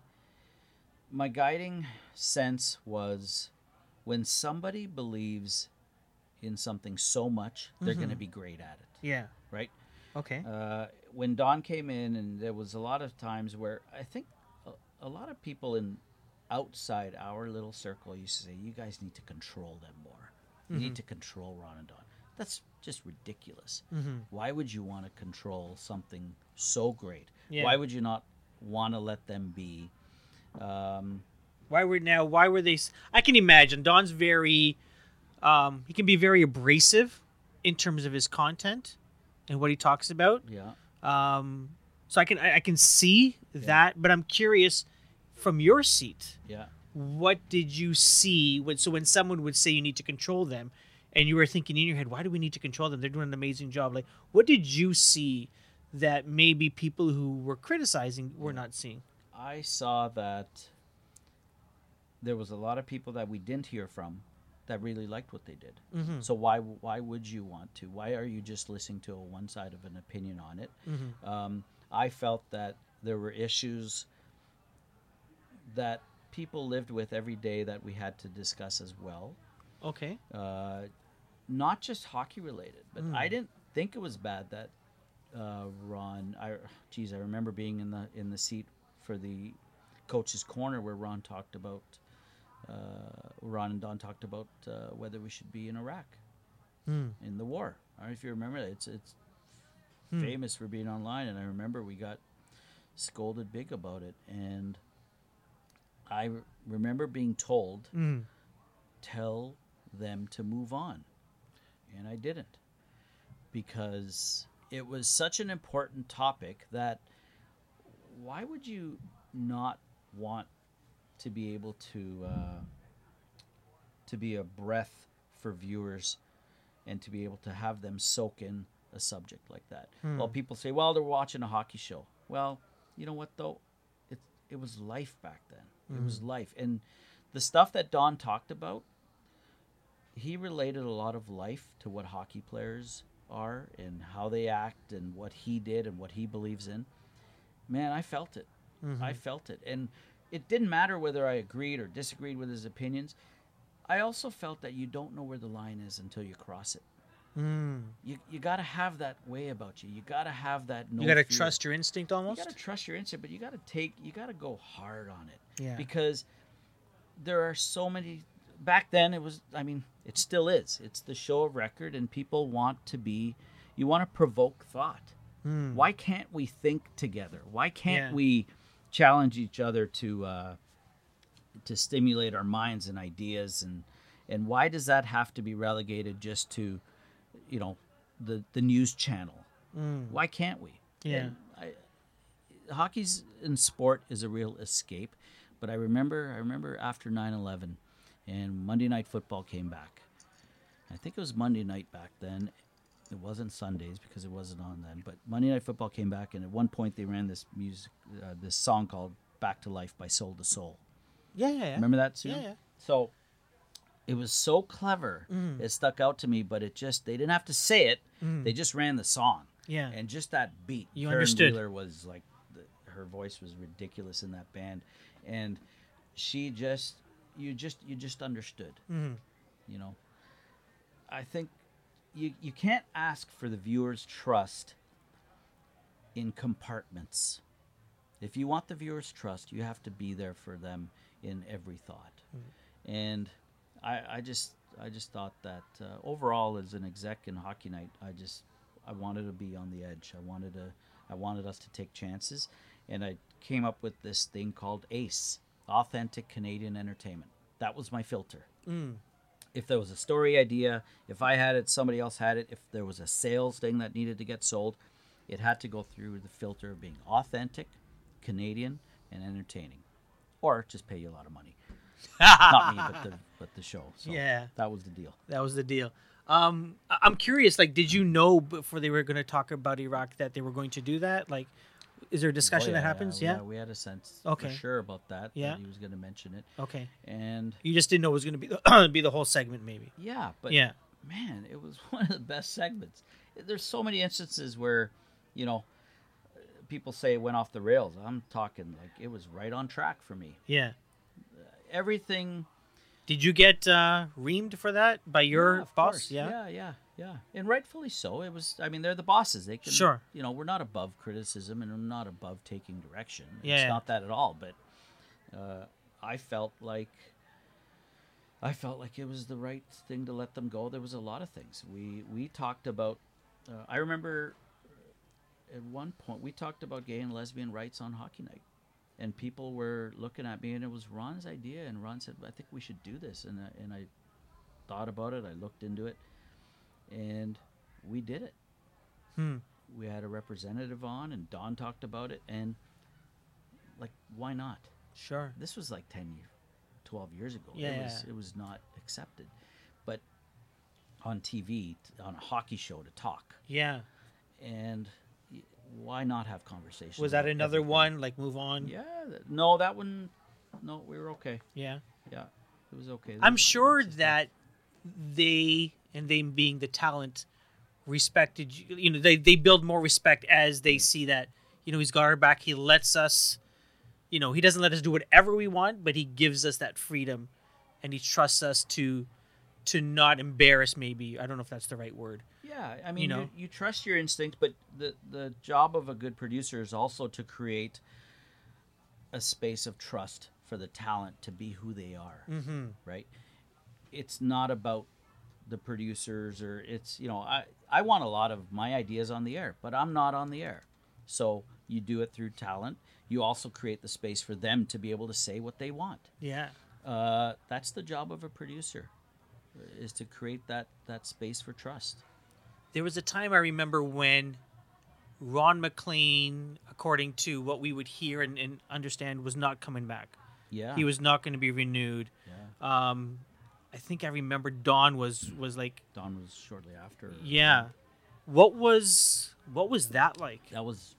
my guiding sense was when somebody believes in something so much, they're going to be great at it, Yeah. right? Okay. Uh, when Don came in, and there was a lot of times where I think a, a lot of people in outside our little circle used to say, "You guys need to control them more. You need to control Ron and Don." That's just ridiculous. Why would you want to control something so great? Yeah. Why would you not want to let them be? Um, Why were now? Why were they? I can imagine Don's very. Um, he can be very abrasive in terms of his content and what he talks about. yeah. Um, so I can I, I can see that, but I'm curious from your seat. Yeah. What did you see when? So when someone would say you need to control them, and you were thinking in your head, why do we need to control them? They're doing an amazing job. Like, what did you see that maybe people who were criticizing were not seeing? I saw that there was a lot of people that we didn't hear from that really liked what they did. Mm-hmm. So why why would you want to? Why are you just listening to a one side of an opinion on it? Mm-hmm. Um, I felt that there were issues that people lived with every day that we had to discuss as well. Okay. Uh, not just hockey related, but I didn't think it was bad that uh, Ron. I geez, I remember being in the in the seat for the coach's corner where Ron talked about uh, Ron and Don talked about uh, whether we should be in Iraq in the war. I don't know if you remember that. It's it's famous for being online, and I remember we got scolded big about it, and I re- remember being told, Mm. tell them to move on. And I didn't. Because it was such an important topic that why would you not want to be able to uh, to be a breath for viewers and to be able to have them soak in a subject like that. Well, people say, "Well, they're watching a hockey show." Well, you know what though? It it was life back then. It was life, and the stuff that Don talked about, he related a lot of life to what hockey players are and how they act and what he did and what he believes in. Man, I felt it. I felt it, and it didn't matter whether I agreed or disagreed with his opinions. I also felt that you don't know where the line is until you cross it. Mm. You you got to have that way about you. You got to have that. No you got to fear. trust your instinct almost. You got to trust your instinct, but you got to take. You got to go hard on it. Yeah. Because there are so many. Back then, it was. I mean, it still is. It's the show of record, and people want to be. You want to provoke thought. Why can't we think together? Why can't Yeah. we challenge each other to uh, to stimulate our minds and ideas and and why does that have to be relegated just to you know the the news channel? Why can't we? Yeah. I, hockey's in sport is a real escape, but I remember I remember after 9/11 and Monday night football came back. I think it was Monday night back then. It wasn't Sundays because it wasn't on then, but Monday night football came back and at one point they ran this music uh, this song called Back to Life by Soul II Soul. yeah, yeah, yeah. Remember that too? Yeah, yeah. So it was so clever. Mm. It stuck out to me, but it just they didn't have to say it. They just ran the song. Yeah. And just that beat. You Caron understood. Wheeler was like the, her voice was ridiculous in that band. And she just you just you just understood. Mhm. You know. I think you you can't ask for the viewer's trust in compartments. If you want the viewer's trust, you have to be there for them in every thought. And I, I just I just thought that uh, overall, as an exec in Hockey Night, I just I wanted to be on the edge. I wanted to I wanted us to take chances, and I came up with this thing called ACE, Authentic Canadian Entertainment. That was my filter if there was a story idea, if I had it, somebody else had it, if there was a sales thing that needed to get sold, it had to go through the filter of being authentic, Canadian, and entertaining, or just pay you a lot of money. Not me, but the but the show. So Yeah. that was the deal. That was the deal. Um, I'm curious. Like, did you know before they were going to talk about Iraq that they were going to do that? Like, is there a discussion Oh, that happens? Yeah, Yeah. we had a sense Okay. for sure about that. Yeah. that he was going to mention it, Okay. and You just didn't know it was going to be the, be the whole segment, maybe. yeah, but yeah. man, it was one of the best segments. There's so many instances where, you know, people say it went off the rails. I'm talking like it was right on track for me. Yeah. Everything. Did you get uh, reamed for that by your Yeah, boss? course. Yeah. yeah, yeah, yeah, and rightfully so. It was. I mean, they're the bosses. They can. Sure. You know, we're not above criticism, and we're not above taking direction. Yeah. It's not that at all. But uh, I felt like. I felt like it was the right thing to let them go. There was a lot of things we we talked about. Uh, I remember at one point we talked about gay and lesbian rights on hockey night, and people were looking at me, and it was Ron's idea, and Ron said, "I think we should do this," and I, and I thought about it. I looked into it, and we did it. Hmm. We had a representative on, and Don talked about it, and like, why not? Sure. This was like ten years, twelve years ago. Yeah, it was it was not accepted, but on TV, on a hockey show to talk, Yeah. and why not have conversations? Was that another everything? one? Like, move on? Yeah. th- No, that one. No, we were okay. Yeah. Yeah, it was okay. There I'm was sure lots of stuff. that they and they being the talent respected you you know they, they build more respect as they see that you know he's got our back he lets us you know he doesn't let us do whatever we want but he gives us that freedom and he trusts us to to not embarrass maybe i don't know if that's the right word Yeah, I mean, you, know? you, trust your instinct, but the the job of a good producer is also to create a space of trust for the talent to be who they are. Mm-hmm. Right? It's not about the producers or it's you know I I want a lot of my ideas on the air, but I'm not on the air, so You do it through talent. You also create the space for them to be able to say what they want. Yeah. Uh, that's the job of a producer, is to create that that space for trust. There was a time I remember when Ron MacLean, according to what we would hear and, and understand, was not coming back. Yeah, He was not going to be renewed. Yeah. Um, I think I remember Don was was like, Don was shortly after. yeah. What was what was that like? that was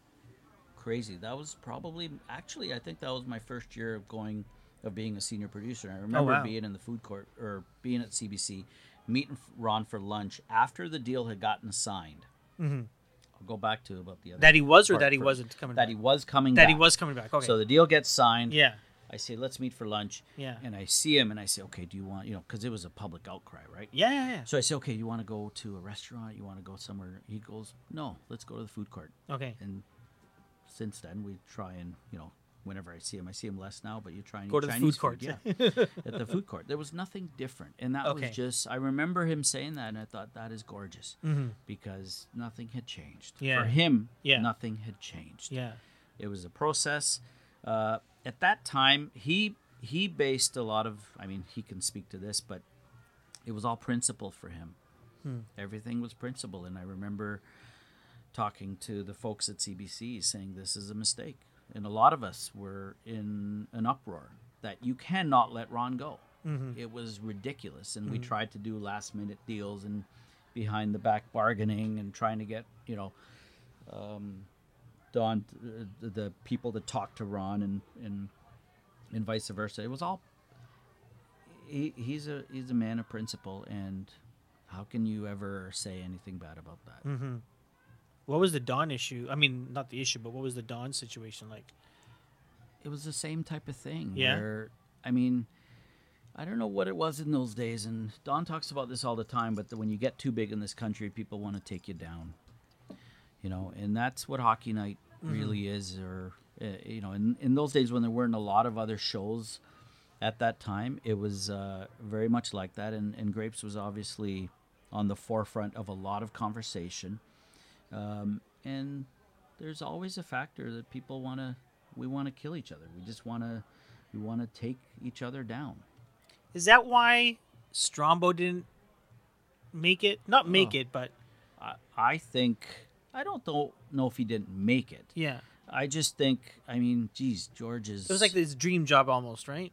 crazy. That was probably actually I think that was my first year of going of being a senior producer. I remember wow. being in the food court or being at CBC, meeting Ron for lunch after the deal had gotten signed. Mhm. I'll go back to about the other That he was or that he first. wasn't coming that back? he was coming That he was coming back. Okay. So the deal gets signed. yeah. I say let's meet for lunch. Yeah. And I see him and I say okay, do you want you know because it was a public outcry, right? Yeah, yeah, yeah. So I say okay, you want to go to a restaurant? You want to go somewhere? He goes no, let's go to the food court Okay. and since then we try and you know whenever I see him, I see him less now, but you try and Go to the Chinese food court. yeah, at the food court. There was nothing different, and that Okay. was just. I remember him saying that, and I thought that is gorgeous Mhm. because nothing had changed Yeah. for him. Yeah. nothing had changed. Yeah. It was a process. Uh, at that time, he he based a lot of. I mean, he can speak to this, but it was all principle for him. Hmm. Everything was principle, and I remember talking to the folks at CBC saying this is a mistake, and a lot of us were in an uproar that you cannot let Ron go. Mm-hmm. It was ridiculous, and we mm-hmm. tried to do last minute deals and behind the back bargaining and trying to get you know um, Don, uh, the people that talked to Ron and and and vice versa. It was all. He, he's a he's a man of principle, and how can you ever say anything bad about that? Mm-hmm. What was the Don issue? I mean, not the issue, but what was the Don situation like? It was the same type of thing. Yeah. Where I mean, I don't know what it was in those days, and Don talks about this all the time. But when you get too big in this country, people want to take you down. You know, and that's what Hockey Night really is. Or uh, you know, in in those days when there weren't a lot of other shows at that time, it was uh, very much like that. And, and Grapes was obviously on the forefront of a lot of conversation. Um, and there's always a factor that people want to, we want to kill each other. We just want to, we want to take each other down. Is that why Strombo didn't make it? Not make Oh. it, but I, I think, I don't know, know if he didn't make it. yeah. I just think, I mean, geez, George is. It was like his dream job almost, right?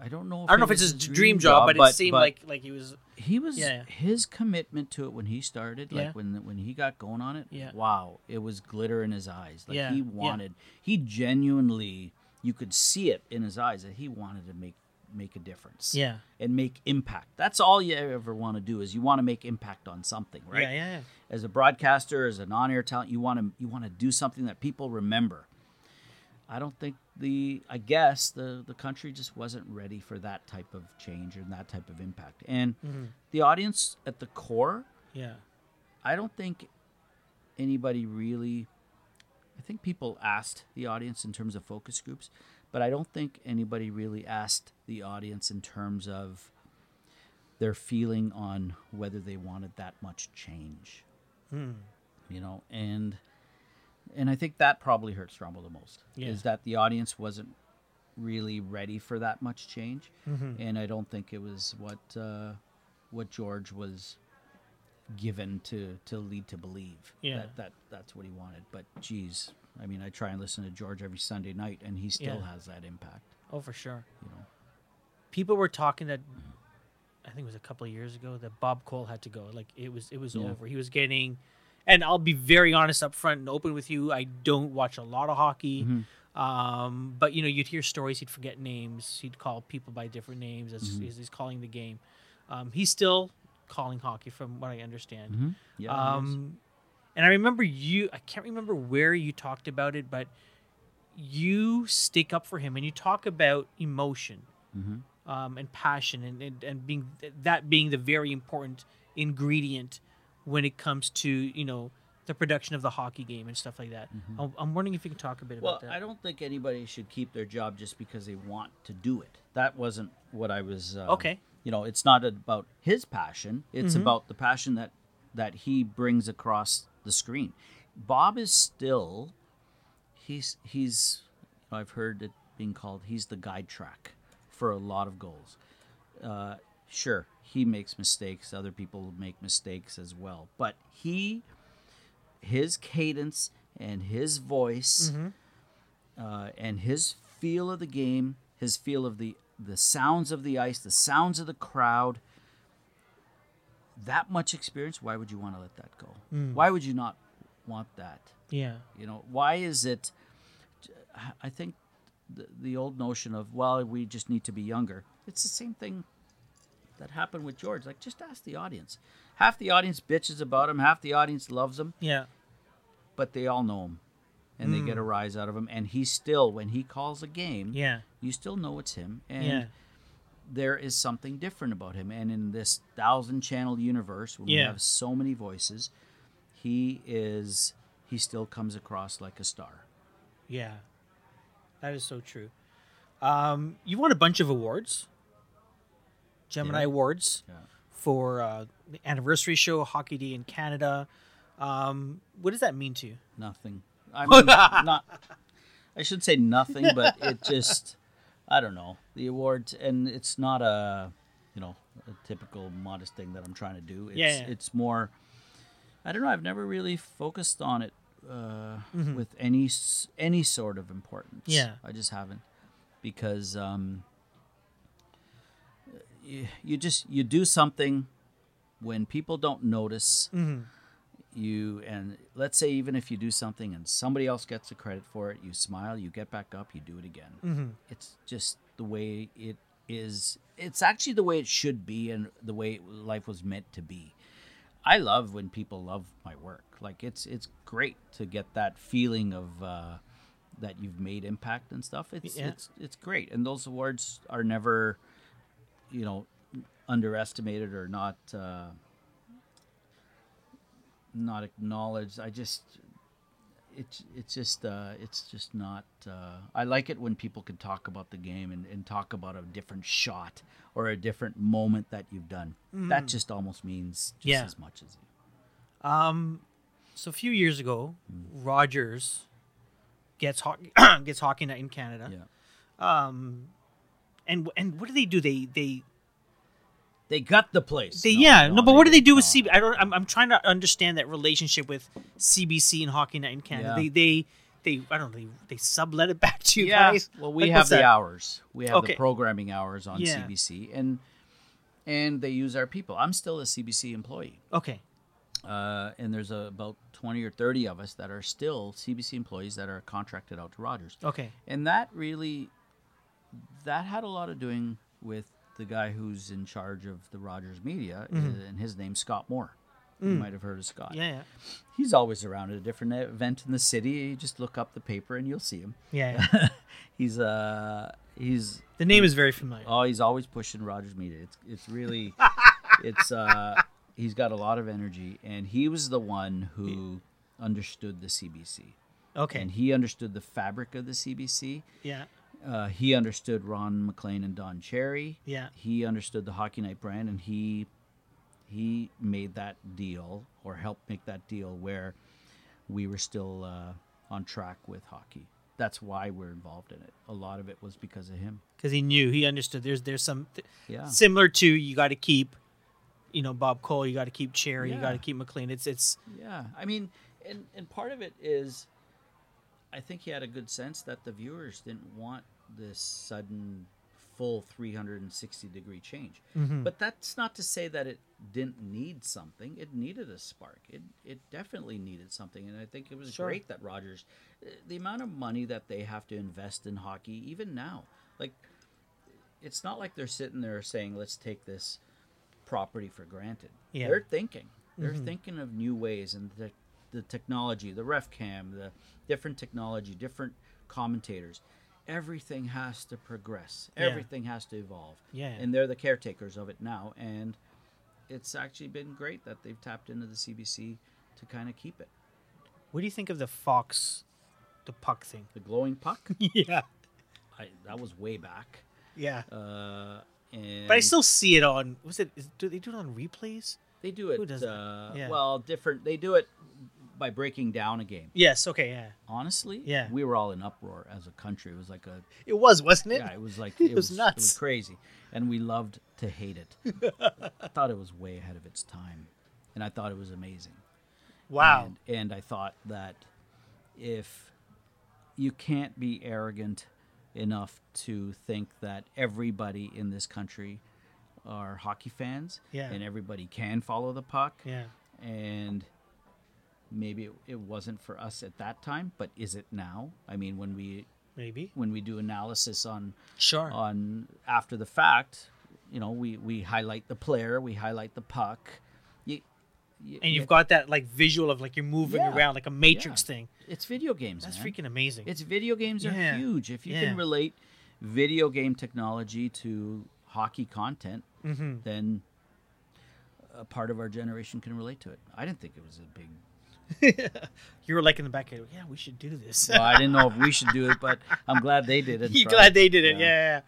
I don't know. If I don't know if it's his dream job, but, it seemed like like he was. he was Yeah. his commitment to it when he started Yeah. like when when he got going on it Yeah. wow it was glitter in his eyes like Yeah, he yeah. wanted he genuinely you could see it in his eyes that he wanted to make make a difference Yeah. and make impact that's all you ever want to do is you want to make impact on something right Yeah, yeah, yeah. as a broadcaster as an on-air talent you want to you want to do something that people remember i don't think the i guess the the country just wasn't ready for that type of change and that type of impact and mm-hmm. the audience at the core Yeah. i don't think anybody really i think people asked the audience in terms of focus groups but i don't think anybody really asked the audience in terms of their feeling on whether they wanted that much change. You know and and i think that probably hurt Strombo the most Yeah. is that the audience wasn't really ready for that much change. And i don't think it was what uh what george was given to to lead to believe Yeah. that, that that's what he wanted. But geez i mean i try and listen to george every sunday night and he still Yeah. has that impact Oh, for sure. you know People were talking that. I think it was a couple of years ago that Bob Cole had to go. Like it was, it was Yeah. over. He was getting, and I'll be very honest up front and open with you. I don't watch a lot of hockey. Mm-hmm. Um, but you know, you'd hear stories. He'd forget names. He'd call people by different names as, Mm-hmm. as he's calling the game. Um, he's still calling hockey, from what I understand. Mhm. yeah. Um, and I remember you. I can't remember where you talked about it, but you stick up for him and you talk about emotion Mhm. um, and passion and, and and being that being the very important ingredient when it comes to you know the production of the hockey game and stuff like that. I'm, I'm wondering if you can talk a bit Mm-hmm. Well, about that. I don't think anybody should keep their job just because they want to do it. That wasn't what I was. Uh, Okay. You know, it's not about his passion. It's Mm-hmm. about the passion that that he brings across the screen. Bob is still he's he's I've heard it being called he's the guide track for a lot of goals. Uh, sure, he makes mistakes. Other people make mistakes as well, but he his cadence and his voice uh, and his feel of the game, his feel of the the sounds of the ice, the sounds of the crowd. That much experience, why would you want to let that go? Mm. Why would you not want that? Yeah. You know, why is it? I think the, the old notion of well, we just need to be younger. It's the same thing that happened with George. Like, just ask the audience. Half the audience bitches about him, half the audience loves him, Yeah. but they all know him, and they get mm. a rise out of him. And he still, when he calls a game, Yeah. you still know it's him. And Yeah. There is something different about him. And in this thousand channel universe, when we have so many voices, he is he still comes across like a star. Yeah. That is so true. Um, you won a bunch of awards. Gemini Yeah. Awards Yeah. for uh, the anniversary show, Hockey Day in Canada. Um, what does that mean to you? Nothing. I mean, not. I should say nothing, but it just. I don't know the awards, and it's not a, you know, a typical modest thing that I'm trying to do. It's, Yeah, yeah. It's more. I don't know. I've never really focused on it uh, Mm-hmm. with any any sort of importance. Yeah. I just haven't, because um. You, you just you do something when people don't notice Mm-hmm. You and let's say even if you do something and somebody else gets the credit for it you smile you get back up you do it again. Mm-hmm. it's just the way it is. It's actually the way it should be and the way life was meant to be. I love when people love my work. Like it's it's great to get that feeling of uh, that you've made impact and stuff. It's Yeah. it's it's great. And those awards are never you know underestimated or not uh, not acknowledged. I just it's it's just uh, it's just not. Uh, I like it when people can talk about the game and, and talk about a different shot or a different moment that you've done. That just almost means just Yeah. as much as you. Um, so a few years ago, Mm. Rogers gets hockey gets hockey night in Canada. Yeah, Um, and and what do they do? They they they got the place. They No, yeah no, but they what do they do with No. CB? I don't. I'm, I'm trying to understand that relationship with CBC and Hockey Night in Canada. Yeah. They they they I don't know. They, they sublet it back to you yeah. guys. Well, we Like, have the that? hours. We have Okay. the programming hours on Yeah. CBC, and and they use our people. I'm still a CBC employee. Okay. uh, and there's a, about 20 or 30 of us that are still CBC employees that are contracted out to Rogers. Okay. And that really, that had a lot of doing with the guy who's in charge of the Rogers media, uh, and his name's Scott Moore. You might have heard of Scott. Yeah. Yeah. He's always around at a different event in the city. You just look up the paper and you'll see him. Yeah. yeah. he's uh he's the name is very familiar. Oh, he's always pushing Rogers Media. It's it's really it's uh he's got a lot of energy and he was the one who understood the CBC. Okay. And he understood the fabric of the CBC. yeah. Uh, he understood Ron MacLean and Don Cherry. Yeah. He understood the Hockey Night brand and he he made that deal or helped make that deal where we were still uh, on track with hockey. That's why we're involved in it. A lot of it was because of him. Because he knew he understood. There's there's some th- Yeah. similar to you got to keep, you know, Bob Cole. You got to keep Cherry. You got to keep MacLean. It's it's Yeah, I mean, and and part of it is, I think he had a good sense that the viewers didn't want this sudden, full 360 degree change. But that's not to say that it didn't need something. It needed a spark. It it definitely needed something, and I think it was Sure. great that Rogers, uh, the amount of money that they have to invest in hockey, even now, like. It's not like they're sitting there saying, "Let's take this property for granted." Yeah. They're thinking. They're thinking of new ways and the, the technology, the ref cam, the different technology, different commentators. Everything has to progress. Yeah. Everything has to evolve. Yeah. And they're the caretakers of it now. And it's actually been great that they've tapped into the CBC to kind of keep it. what do you think of the Fox, the puck thing? The glowing puck, yeah. I, that was way back. Yeah. Uh, and But I still see it on. Was it? Is, do they do it on replays? They do it. Who does uh, Yeah. Well, different. They do it by breaking down a game. Yes. Okay. Yeah. Honestly, Yeah. we were all in uproar as a country. It was like a It was, wasn't it? yeah, it was like It it, was was, nuts. It was crazy, and we loved to hate it. I thought it was way ahead of its time, and I thought it was amazing. Wow. And, and I thought that if you can't be arrogant enough to think that everybody in this country are hockey fans, Yeah. and everybody can follow the puck, yeah. and maybe it, it wasn't for us at that time, but is it now? I mean, when we Maybe. when we do analysis on Sure. on after the fact, you know, we we highlight the player, we highlight the puck. You, you, and you've you- got that like visual of like you're moving Yeah. around like a Matrix Yeah. thing. it's video games. That's man. freaking amazing. It's video games are huge. If you Yeah. can relate video game technology to hockey content, Mm-hmm. then a part of our generation can relate to it. I didn't think it was a big. you were like in the back yeah, we should do this. Well, I didn't know if we should do it, but I'm glad they did it. You're glad they did it. Yeah. Yeah. yeah, yeah.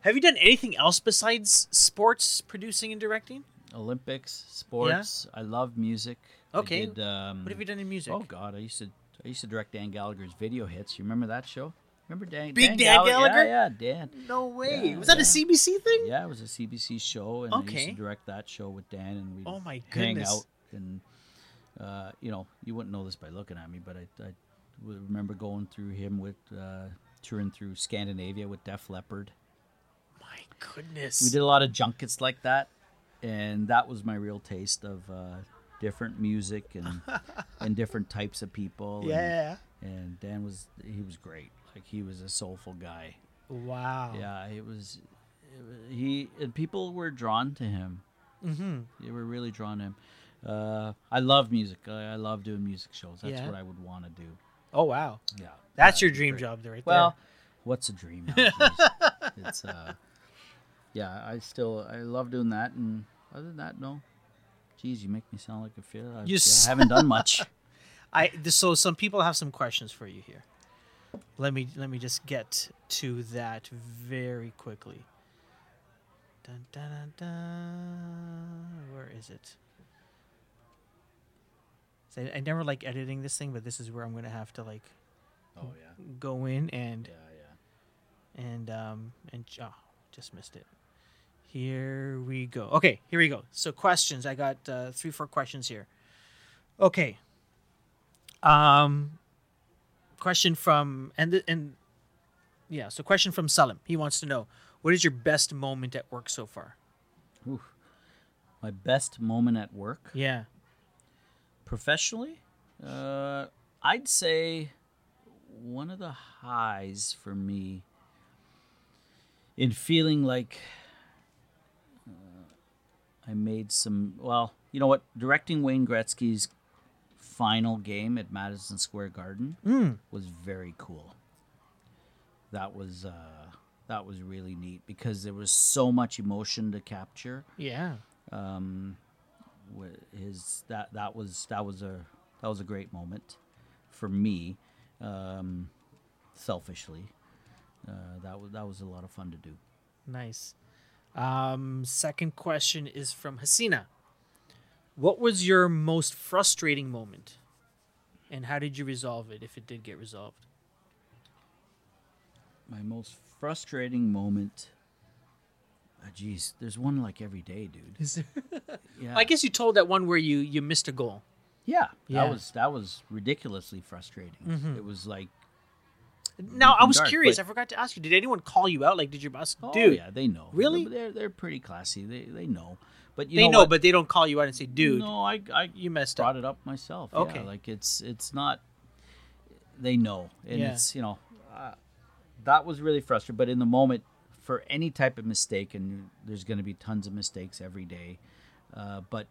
Have you done anything else besides sports producing and directing? Olympics, sports. Yeah. I love music. Okay. did, um, What have you done in music? Oh God, I used to I used to direct Dan Gallagher's video hits. You remember that show? Remember Dan? Big Dan Galla- Gallagher? Yeah, yeah, Dan. No way. Yeah, was that a. CBC thing? Yeah, it was a CBC show, and I used to direct that show with Dan, and we Oh my hang out and uh, you know you wouldn't know this by looking at me, but I, I remember going through him with uh, touring through Scandinavia with Def Leppard. My goodness. We did a lot of junkets like that, and that was my real taste of uh, different music and and different types of people. and- Yeah. and Dan was he was great. Like he was a soulful guy. Wow. Yeah, it was, it was he and people were drawn to him. Mm-hmm. They were really drawn to him. Uh, I love music. I, I love doing music shows. That's Yeah. what I would want to do. Oh wow. Yeah, That's your dream great. job there right Well, what's a dream? it's uh, yeah. I still I love doing that, and other than that, no. Geez, you make me sound like a failure. I, You yeah, s- I haven't done much. I so some people have some questions for you here. Let me let me just get to that very quickly. Dun, dun, dun, dun. Where is it? So I, I never like editing this thing, but this is where I'm gonna have to like oh yeah, go in and yeah, yeah. and um and oh, just missed it. Here we go. Okay, here we go. So questions. I got uh, three, four questions here. Okay. Um, question from and th- and yeah. So question from Salim. He wants to know what is your best moment at work so far. Oof. My best moment at work. Yeah. Professionally uh, i'd say one of the highs for me in feeling like uh, i made some well you know what directing wayne gretzky's final game at madison square garden Mm. was very cool that was uh, that was really neat because there was so much emotion to capture Yeah. um, his that that was that was a that was a great moment for me. Um, selfishly, uh, that was that was a lot of fun to do. Nice. Um, second question is from Hasina. What was your most frustrating moment? And how did you resolve it if it did get resolved? My most frustrating moment. Uh, geez, there's one like every day, dude. Is there... Yeah, I guess you told that one where you you missed a goal. yeah, Yeah. that was that was ridiculously frustrating. Mhm. It was like, Now I was dark, curious. but- I forgot to ask you. Did anyone call you out? Like, did your boss, oh dude? yeah, they know. Really? They're they're pretty classy. They they know, but you they know, know, but they don't call you out and say, "Dude, No, I I you messed brought up." it up myself. Okay. Yeah, like it's it's not. They know, and Yeah. it's you know, uh, that was really frustrating. But in the moment, for any type of mistake, and there's going to be tons of mistakes every day, uh, but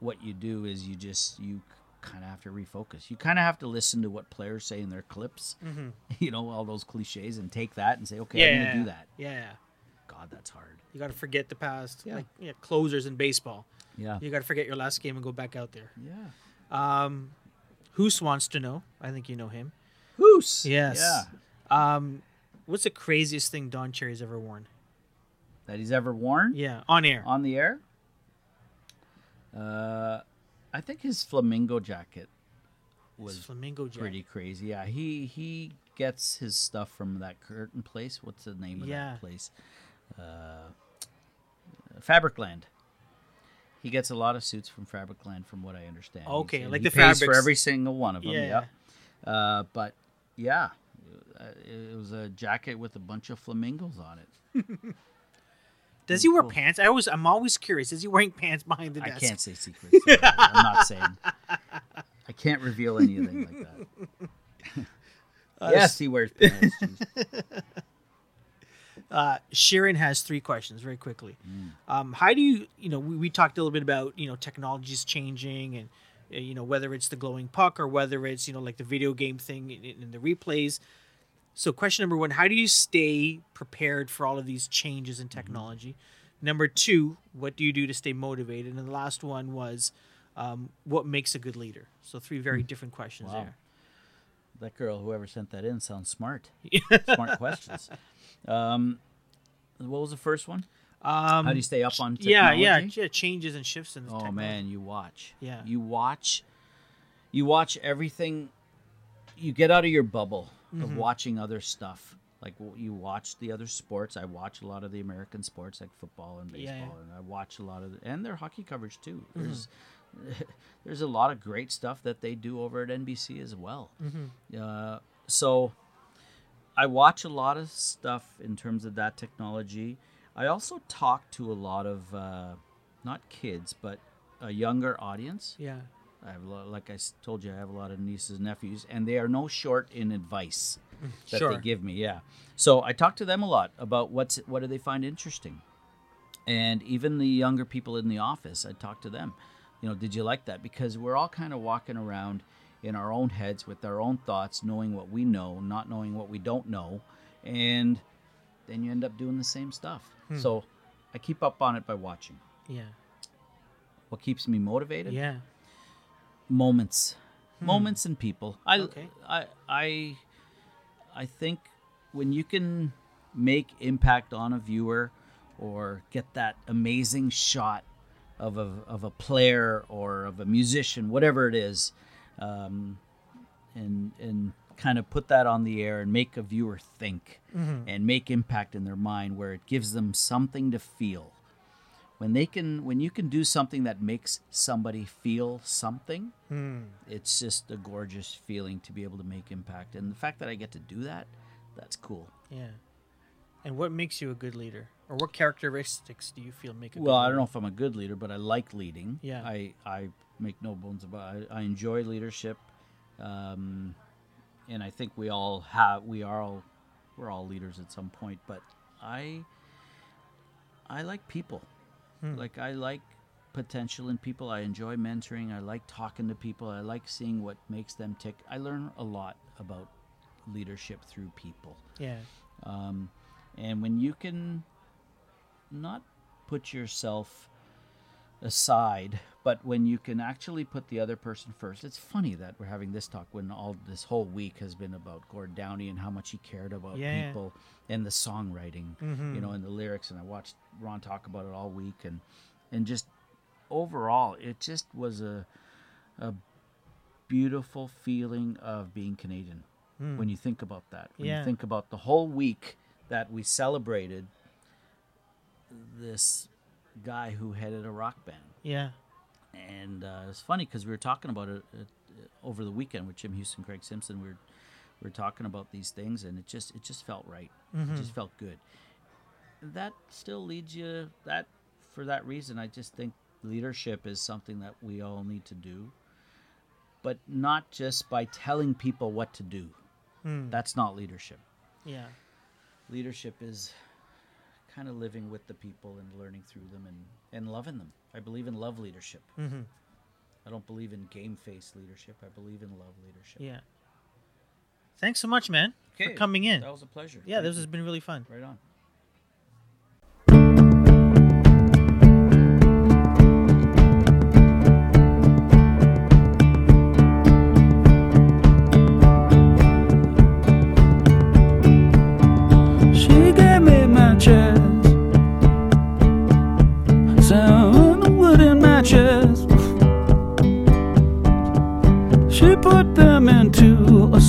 what you do is you just you kind of have to refocus. You kind of have to listen to what players say in their clips. Mhm. You know all those cliches and take that and say, okay, yeah, I'm going to do that. Yeah, God, that's hard. you got to forget the past. Yeah. Like yeah, closers in baseball. Yeah. You got to forget your last game and go back out there. Yeah. Um, Hoos wants to know. I think you know him. Who's? Yes. Yeah. Um, what's the craziest thing Don Cherry's ever worn? That he's ever worn. Yeah, on air. on the air. Uh, I think his flamingo jacket was Flamingo Jack. pretty crazy. Yeah, he he gets his stuff from that curtain place. What's the name of Yeah. that place? Uh, Fabricland. He gets a lot of suits from Fabricland, from what I understand. Okay, like he the pays for every single one of them. Yeah. Yeah. Uh, but yeah, it was a jacket with a bunch of flamingos on it. Does he wear cool. pants? I always, I'm always curious. Is he wearing pants behind the desk? I can't say secrets. so I'm not saying. I can't reveal anything like that. Uh, yes, he wears pants. Uh, Sharon has three questions very quickly. Mm. Um, how do you, you know, we, we talked a little bit about, you know, technologies changing and, uh, you know, whether it's the glowing puck or whether it's, you know, like the video game thing in, in the replays. So, question number one How do you stay prepared for all of these changes Mm-hmm. in technology? Number two, what do you do to stay motivated? And the last one was, um, what makes a good leader? So, three very different questions Hmm. Wow. there. That girl, whoever sent that in, sounds smart. smart questions. Um, what was the first one? Um, How do you stay up on yeah, technology? yeah, yeah, changes and shifts in the Oh technology. man, you watch. Yeah. You watch. You watch everything. You get out of your bubble Mm-hmm. of watching other stuff. Like you watch the other sports. I watch a lot of the American sports, like football and baseball, Yeah, yeah. and I watch a lot of the, and their hockey coverage too. Mm-hmm. There's there's a lot of great stuff that they do over at NBC as well. Mm-hmm. Uh, so I watch a lot of stuff in terms of that technology. I also talk to a lot of uh, not kids, but a younger audience. Yeah. I have a lot, like I told you, I have a lot of nieces and nephews, and they are no short in advice that Sure. they give me. Yeah, so I talk to them a lot about what's what do they find interesting, and even the younger people in the office, I talk to them. You know, did you like that? Because we're all kind of walking around in our own heads with our own thoughts, knowing what we know, not knowing what we don't know, and then you end up doing the same stuff. Hmm. So I keep up on it by watching. Yeah. What keeps me motivated? Yeah. Moments. Moments and people. I Okay. i i i think when you can make impact on a viewer or get that amazing shot of a, of a player or of a musician whatever it is um, and and kind of put that on the air and make a viewer think and make impact in their mind where it gives them something to feel when they can when you can do something that makes somebody feel something it's just a gorgeous feeling to be able to make impact and the fact that i get to do that that's cool Yeah. And what makes you a good leader? Or what characteristics do you feel make a well i don't know if i'm a good leader but i like leading Yeah. i i make no bones about it i, I enjoy leadership um, and i think we all have we are all we're all leaders at some point but i i like people like i like potential in people. I enjoy mentoring. I like talking to people. I like seeing what makes them tick. I learn a lot about leadership through people. Yeah. um, and when you can not put yourself aside but when you can actually put the other person first it's funny that we're having this talk when all this whole week has been about Gord Downie and how much he cared about Yeah. people and the songwriting you know mm-hmm. and the lyrics and i watched ron talk about it all week and and just overall it just was a a beautiful feeling of being canadian mm. when you think about that when Yeah. you think about the whole week that we celebrated this guy who headed a rock band Yeah. and uh, it's funny because we were talking about it uh, over the weekend with Jim Houston, Craig Simpson. We were we were talking about these things, and it just it just felt right. It just felt good. That still leads you that for that reason. I just think leadership is something that we all need to do, but not just by telling people what to do. That's not leadership. Yeah. Leadership is kind of living with the people and learning through them and, and loving them. I believe in love leadership. Mm-hmm. I don't believe in game face leadership. I believe in love leadership. Yeah. Thanks so much, man, for coming in. That was a pleasure. Yeah, Thank this you. has been really fun. right on.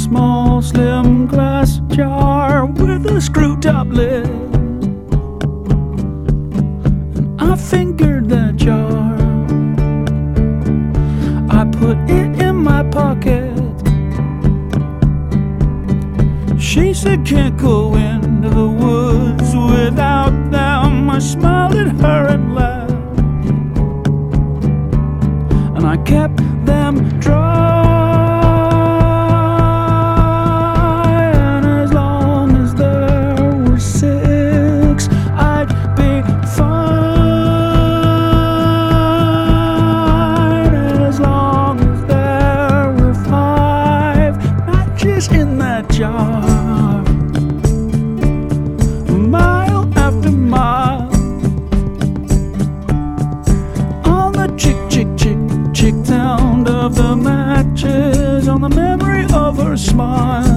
Small, slim glass jar with a screw top lid. And I fingered that jar. I put it in my pocket. She said, Can't go into the woods without them. I smiled at her and laughed. And I kept smile.